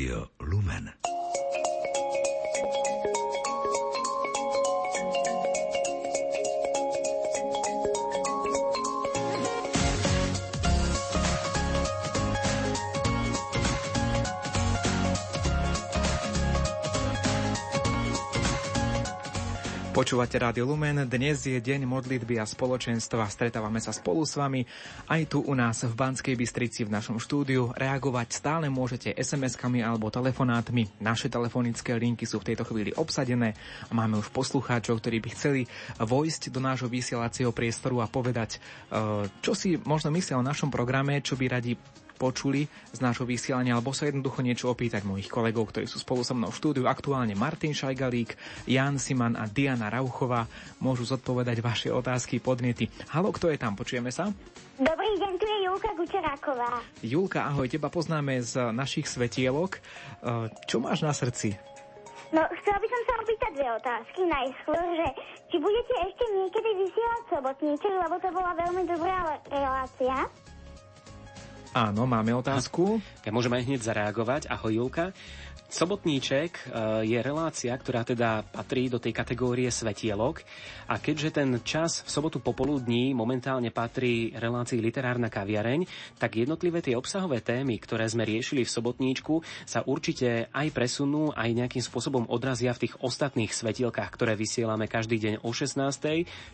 dio Počúvate Rádio Lumen, dnes je deň modlitby a spoločenstva. Stretávame sa spolu s vami aj tu u nás v Banskej Bystrici v našom štúdiu. Reagovať stále môžete SMS-kami alebo telefonátmi. Naše telefonické linky sú v tejto chvíli obsadené a máme už poslucháčov, ktorí by chceli vojsť do nášho vysielacieho priestoru a povedať, eh, čo si možno myslia o našom programe, čo by radi počuli z nášho vysielania, alebo sa jednoducho niečo opýtať mojich kolegov, ktorí sú spolu so mnou v štúdiu. Aktuálne Martin Šajgalík, Jan Siman a Diana Rauchová môžu zodpovedať vaše otázky, podnety. Halo, kto je tam? Počujeme sa? Dobrý deň, tu je Julka Kučeráková. Julka, ahoj, teba poznáme z našich svetielok. E, čo máš na srdci? No, chcela by som sa opýtať dve otázky. Najskôr, že či budete ešte niekedy vysielať sobotníček, lebo to bola veľmi dobrá relácia. Áno, máme otázku. Ja môžem aj hneď zareagovať. Ahoj Julka. Sobotníček e, je relácia, ktorá teda patrí do tej kategórie svetielok a keďže ten čas v sobotu popoludní momentálne patrí relácii literárna kaviareň, tak jednotlivé tie obsahové témy, ktoré sme riešili v sobotníčku, sa určite aj presunú, aj nejakým spôsobom odrazia v tých ostatných svetielkách, ktoré vysielame každý deň o 16.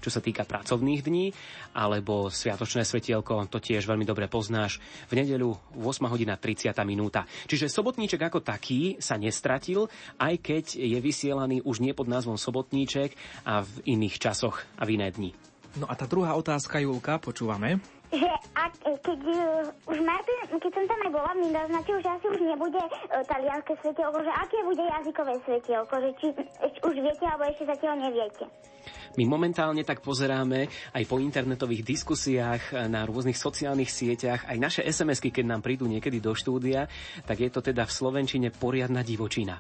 čo sa týka pracovných dní, alebo sviatočné svetielko, to tiež veľmi dobre poznáš, v nedeľu 8 hodina 30 minúta. Čiže sobotníček ako taký sa nestratil, aj keď je vysielaný už nie pod názvom Sobotníček a v iných časoch a v iné dni. No a tá druhá otázka, Julka, počúvame. Že ak, keď uh, už Martin, keď som tam aj bola, mi naznačil, že asi už nebude uh, talianské svetielko, že aké bude jazykové svetielko, že či už viete, alebo ešte zatiaľ neviete. My momentálne tak pozeráme aj po internetových diskusiách na rôznych sociálnych sieťach, aj naše SMS-ky, keď nám prídu niekedy do štúdia, tak je to teda v Slovenčine poriadna divočina.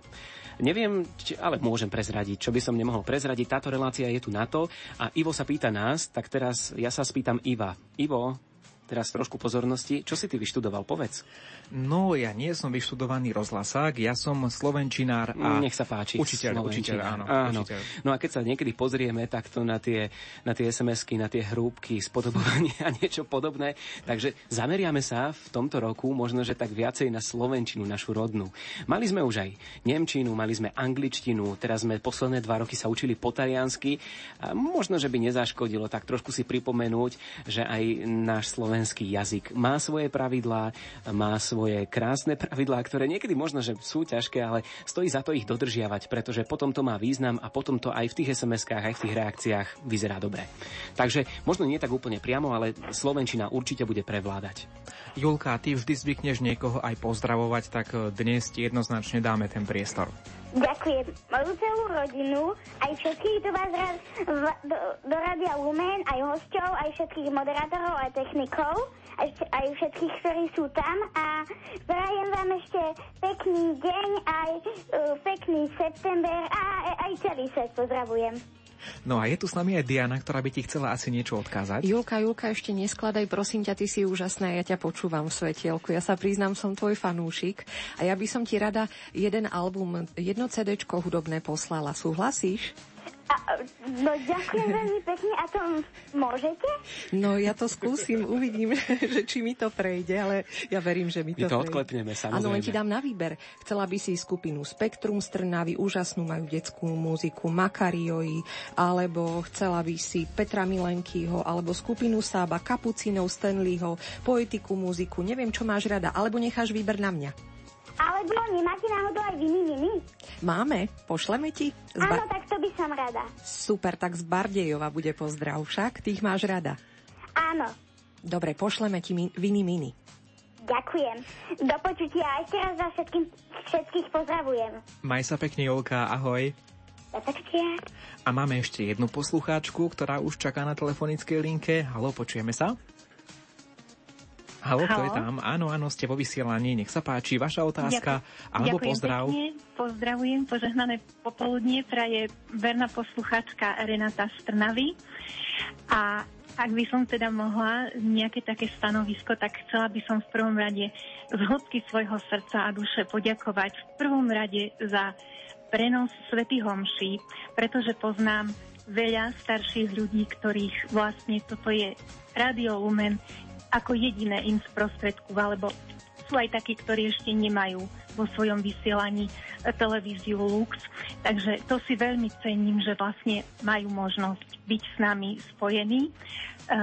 Neviem, či, ale môžem prezradiť, čo by som nemohol prezradiť. Táto relácia je tu na to a Ivo sa pýta nás, tak teraz ja sa spýtam Iva. Ivo, teraz trošku pozornosti. Čo si ty vyštudoval, povedz? No, ja nie som vyštudovaný rozhlasák, ja som slovenčinár a... Nech sa páči. Učiteľ, učiteľ, áno. áno. Učiteľ. No a keď sa niekedy pozrieme takto na tie, na tie SMS-ky, na tie hrúbky, spodobovanie a niečo podobné, takže zameriame sa v tomto roku možno, že tak viacej na slovenčinu, našu rodnú. Mali sme už aj nemčinu, mali sme angličtinu, teraz sme posledné dva roky sa učili po taliansky. A možno, že by nezaškodilo tak trošku si pripomenúť, že aj náš slovenský jazyk má svoje pravidlá, má svoje krásne pravidlá, ktoré niekedy možno, že sú ťažké, ale stojí za to ich dodržiavať, pretože potom to má význam a potom to aj v tých SMS-kách, aj v tých reakciách vyzerá dobre. Takže možno nie tak úplne priamo, ale Slovenčina určite bude prevládať. Julka, ty vždy zvykneš niekoho aj pozdravovať, tak dnes ti jednoznačne dáme ten priestor. Ďakujem moju celú rodinu, aj všetkých do vás raz, v, do, do Radia Lumen, aj hostov, aj všetkých moderátorov, aj technikov, aj, aj všetkých, ktorí sú tam a prajem vám ešte pekný deň, aj uh, pekný september a aj celý svet pozdravujem. No a je tu s nami aj Diana, ktorá by ti chcela asi niečo odkázať. Julka, Julka, ešte neskladaj, prosím ťa, ty si úžasná, ja ťa počúvam v svetielku. Ja sa priznám, som tvoj fanúšik a ja by som ti rada jeden album, jedno CDčko hudobné poslala. Súhlasíš? A, no ďakujem veľmi pekne. A to môžete? No ja to skúsim, uvidím, že či mi to prejde, ale ja verím, že mi to My to prejde. odklepneme, samozrejme. Áno, len ti dám na výber. Chcela by si skupinu Spektrum z Trnavy, úžasnú majú detskú muziku, Makarioji, alebo chcela by si Petra Milenkyho, alebo skupinu Sába, Kapucinov, Stanleyho, poetiku, muziku, neviem, čo máš rada, alebo necháš výber na mňa. Alebo nemáte náhodou aj viny, viny? Máme, pošleme ti. Z Áno, Ba- tak to by som rada. Super, tak z Bardejova bude pozdrav však, tých máš rada. Áno, Dobre, pošleme ti mi- viny mini. ďakujem. Do počutia a ešte raz za všetkým, všetkých pozdravujem. Maj sa pekne, Jolka, ahoj. Do počutia. A máme ešte jednu poslucháčku, ktorá už čaká na telefonickej linke. Halo, počujeme sa? Halo, kto je Haló. tam? Áno, áno, ste vo vysielaní. Nech sa páči, vaša otázka alebo Ďakujem pozdrav. Pekne, pozdravujem, požehnané popoludnie praje verná posluchačka Renata z Trnavy. A ak by som teda mohla nejaké také stanovisko, tak chcela by som v prvom rade z hĺbky svojho srdca a duše poďakovať v prvom rade za prenos Svetých homší, pretože poznám veľa starších ľudí, ktorých vlastne toto je Radio Lumen ako jediné im sprostredku, alebo sú aj takí, ktorí ešte nemajú vo svojom vysielaní televíziu Lux. Takže to si veľmi cením, že vlastne majú možnosť byť s nami spojení. E,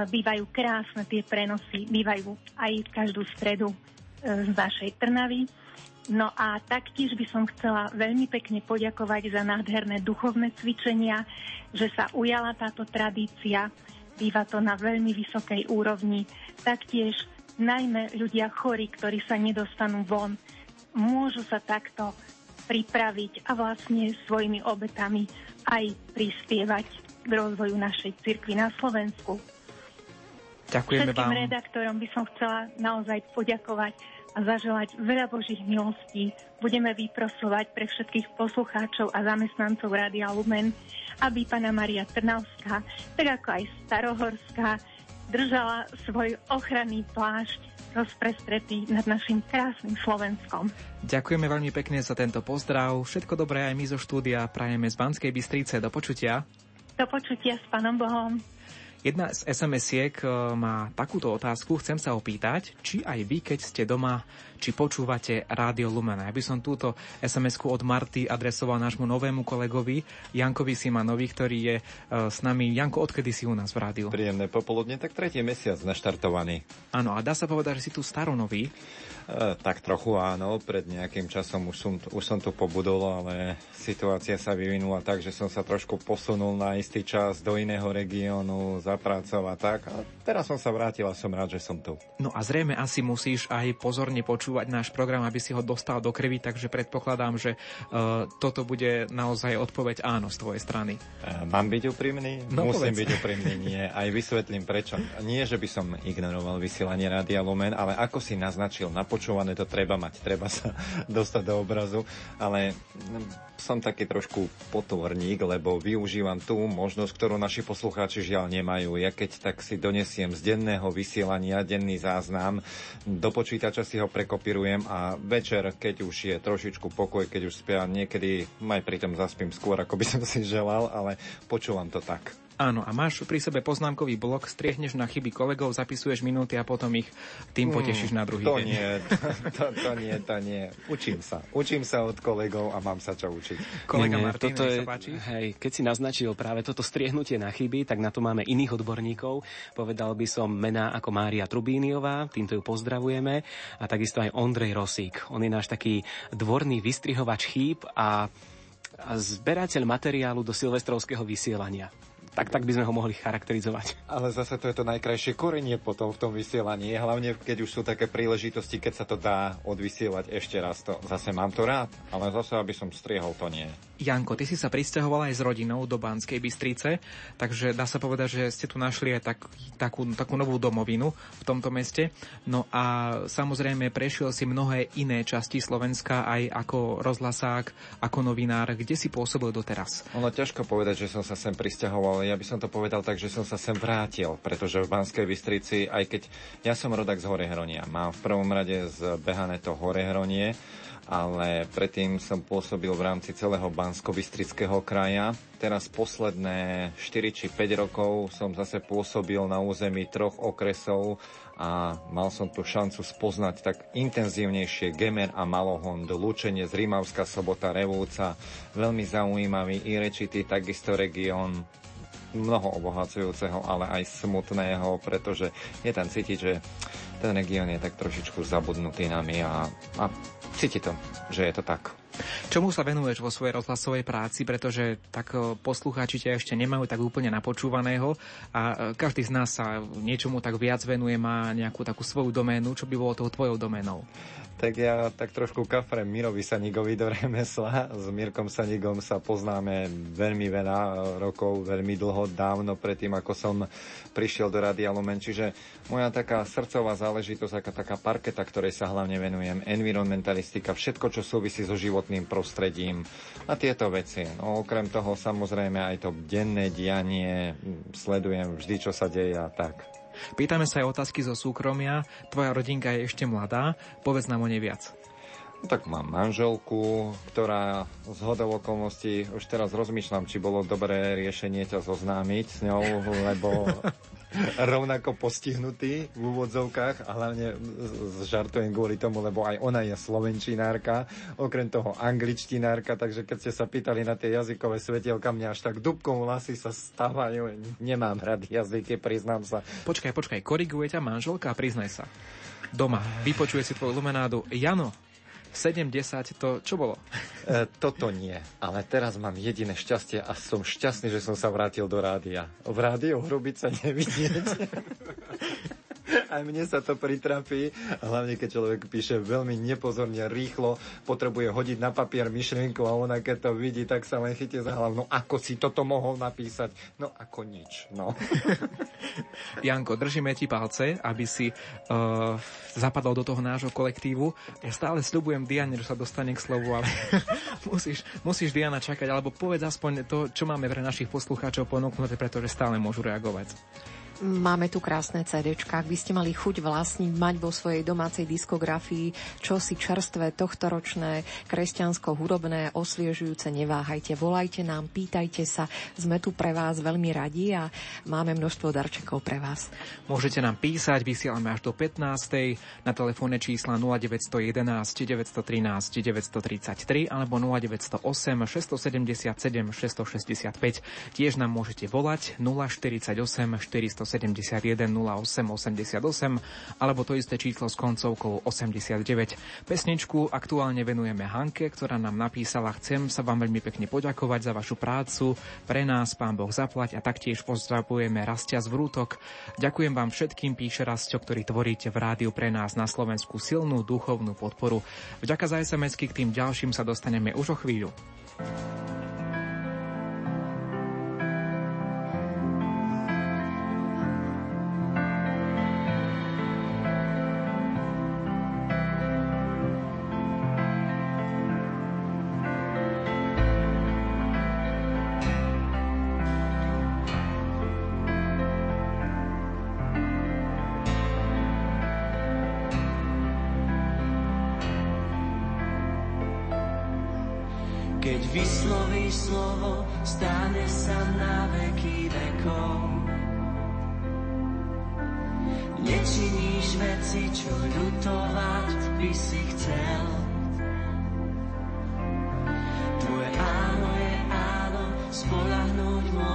bývajú krásne tie prenosy, bývajú aj každú stredu e, z našej Trnavy. No a taktiež by som chcela veľmi pekne poďakovať za nádherné duchovné cvičenia, že sa ujala táto tradícia. Býva to na veľmi vysokej úrovni. Taktiež najmä ľudia chorí, ktorí sa nedostanú von, môžu sa takto pripraviť a vlastne svojimi obetami aj prispievať k rozvoju našej cirkvi na Slovensku. Ďakujeme Všetkým vám. redaktorom by som chcela naozaj poďakovať a zaželať veľa Božích milostí. Budeme vyprosovať pre všetkých poslucháčov a zamestnancov Rádia Lumen, aby Pana Maria Trnavská, tak ako aj Starohorská, držala svoj ochranný plášť rozprestretý nad našim krásnym Slovenskom. Ďakujeme veľmi pekne za tento pozdrav. Všetko dobré aj my zo štúdia prajeme z Banskej Bystrice. Do počutia. Do počutia s Pánom Bohom. Jedna z SMS-iek e, má takúto otázku. Chcem sa opýtať, či aj vy, keď ste doma, či počúvate Rádio Lumen. Ja by som túto SMS-ku od Marty adresoval nášmu novému kolegovi Jankovi Simanovi, ktorý je e, s nami. Janko, odkedy si u nás v rádiu? Príjemné popoludne, tak tretí mesiac naštartovaný. Áno, a dá sa povedať, že si tu staronový. E, tak trochu áno, pred nejakým časom už som, už som tu pobudol, ale situácia sa vyvinula tak, že som sa trošku posunul na istý čas do iného regiónu, za prácou a tak. A teraz som sa vrátil a som rád, že som tu. No a zrejme asi musíš aj pozorne počúvať náš program, aby si ho dostal do krvi, takže predpokladám, že uh, toto bude naozaj odpoveď áno z tvojej strany. E, mám byť úprimný? No, Musím povedz. byť úprimný, nie. Aj vysvetlím prečo. Nie, že by som ignoroval vysielanie Rádia Lumen, ale ako si naznačil, napočúvané to treba mať, treba sa dostať do obrazu, ale som taký trošku potvorník, lebo využívam tú možnosť, ktorú naši poslucháči žiaľ nemajú. Ja keď tak si donesiem z denného vysielania denný záznam, do počítača si ho prekopírujem a večer, keď už je trošičku pokoj, keď už spia, niekedy aj pritom zaspím skôr, ako by som si želal, ale počúvam to tak. Áno, a máš pri sebe poznámkový blok, striehneš na chyby kolegov, zapisuješ minúty a potom ich tým potešíš na druhý to deň. Nie, to, to nie, to nie. Učím sa. Učím sa od kolegov a mám sa čo učiť. Kolega Nie, Martin, toto je, sa páči. hej, keď si naznačil práve toto striehnutie na chyby, tak na to máme iných odborníkov. Povedal by som mená ako Mária Trubíniová, týmto ju pozdravujeme, a takisto aj Ondrej Rosík. On je náš taký dvorný vystrihovač chýb a, a zberateľ materiálu do silvestrovského vysielania. Tak, tak by sme ho mohli charakterizovať. Ale zase to je to najkrajšie korenie potom v tom vysielaní. Hlavne keď už sú také príležitosti, keď sa to dá odvysielať ešte raz. To, zase mám to rád, ale zase aby som striehol, to nie. Janko, ty si sa pristahoval aj s rodinou do Banskej Bystrice, takže dá sa povedať, že ste tu našli aj tak, takú, takú novú domovinu v tomto meste. No a samozrejme prešiel si mnohé iné časti Slovenska aj ako rozhlasák, ako novinár. Kde si pôsobil doteraz? Ono ťažko povedať, že som sa sem pristahoval. Ja by som to povedal tak, že som sa sem vrátil, pretože v Banskej Bystrici, aj keď ja som rodak z Horehronia, mám v prvom rade zbehané to Horehronie, ale predtým som pôsobil v rámci celého Bansko-Bystrického kraja. Teraz posledné 4 či 5 rokov som zase pôsobil na území troch okresov a mal som tu šancu spoznať tak intenzívnejšie Gemer a Malohond, Lučenie z Rímavská sobota, Revúca, veľmi zaujímavý, Irečitý, takisto región, mnoho obohacujúceho, ale aj smutného, pretože je tam cítiť, že ten región je tak trošičku zabudnutý nami a, a cíti to, že je to tak. Čomu sa venuješ vo svojej rozhlasovej práci, pretože tak e, poslucháči ťa ešte nemajú tak úplne napočúvaného a e, každý z nás sa niečomu tak viac venuje, má nejakú takú svoju doménu, čo by bolo tou tvojou doménou. Tak ja tak trošku kafrem Mirovi Sanigovi do remesla. S Mirkom Sanigom sa poznáme veľmi veľa rokov, veľmi dlho, dávno predtým, ako som prišiel do Radia Lumen. Čiže moja taká srdcová záležitosť, taká, taká parketa, ktorej sa hlavne venujem, environmentalistika, všetko, čo súvisí so životným prostredím prostredím a tieto veci. No, okrem toho samozrejme aj to denné dianie sledujem vždy, čo sa deje a tak. Pýtame sa aj otázky zo súkromia. Tvoja rodinka je ešte mladá. Povedz nám o nej viac. No, tak mám manželku, ktorá z hodov okolností už teraz rozmýšľam, či bolo dobré riešenie ťa zoznámiť s ňou, lebo rovnako postihnutý v úvodzovkách a hlavne žartujem kvôli tomu, lebo aj ona je slovenčinárka, okrem toho angličtinárka, takže keď ste sa pýtali na tie jazykové svetielka, mňa až tak dubkom vlasy sa stávajú. Nemám rád jazyky, priznám sa. Počkaj, počkaj, koriguje ťa manželka priznaj sa. Doma, vypočuje si tvoju lumenádu. Jano, 7-10, to čo bolo? E, toto nie, ale teraz mám jediné šťastie a som šťastný, že som sa vrátil do rádia. V rádiu hrubiť sa nevidieť. Aj mne sa to pritrapí, hlavne keď človek píše veľmi nepozorne, rýchlo, potrebuje hodiť na papier myšlienku a ona keď to vidí, tak sa len chytie za hlavu. No ako si toto mohol napísať? No ako nič. No. Janko, držíme ti palce, aby si uh, zapadol do toho nášho kolektívu. Ja stále sľubujem Diane, že sa dostane k slovu, ale musíš, musíš Diana čakať, alebo povedz aspoň to, čo máme pre našich poslucháčov ponúknuté, pretože stále môžu reagovať. Máme tu krásne CD. Ak by ste mali chuť vlastniť, mať vo svojej domácej diskografii čosi čerstvé, tohtoročné, kresťansko-hudobné, osviežujúce, neváhajte, volajte nám, pýtajte sa. Sme tu pre vás veľmi radi a máme množstvo darčekov pre vás. Môžete nám písať, vysielame až do 15. na telefónne čísla 0911 913 933 alebo 0908 677 665. Tiež nám môžete volať 048 400 871 08 88 alebo to isté číslo s koncovkou 89. Pesničku aktuálne venujeme Hanke, ktorá nám napísala Chcem sa vám veľmi pekne poďakovať za vašu prácu, pre nás pán Boh zaplať a taktiež pozdravujeme Rastia z Vrútok. Ďakujem vám všetkým, píše Rastio, ktorí tvoríte v rádiu pre nás na Slovensku silnú duchovnú podporu. Vďaka za sms k tým ďalším sa dostaneme už o chvíľu.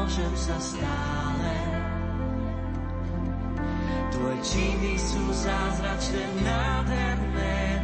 Keď vysloví slovo, stane sa na veky veky.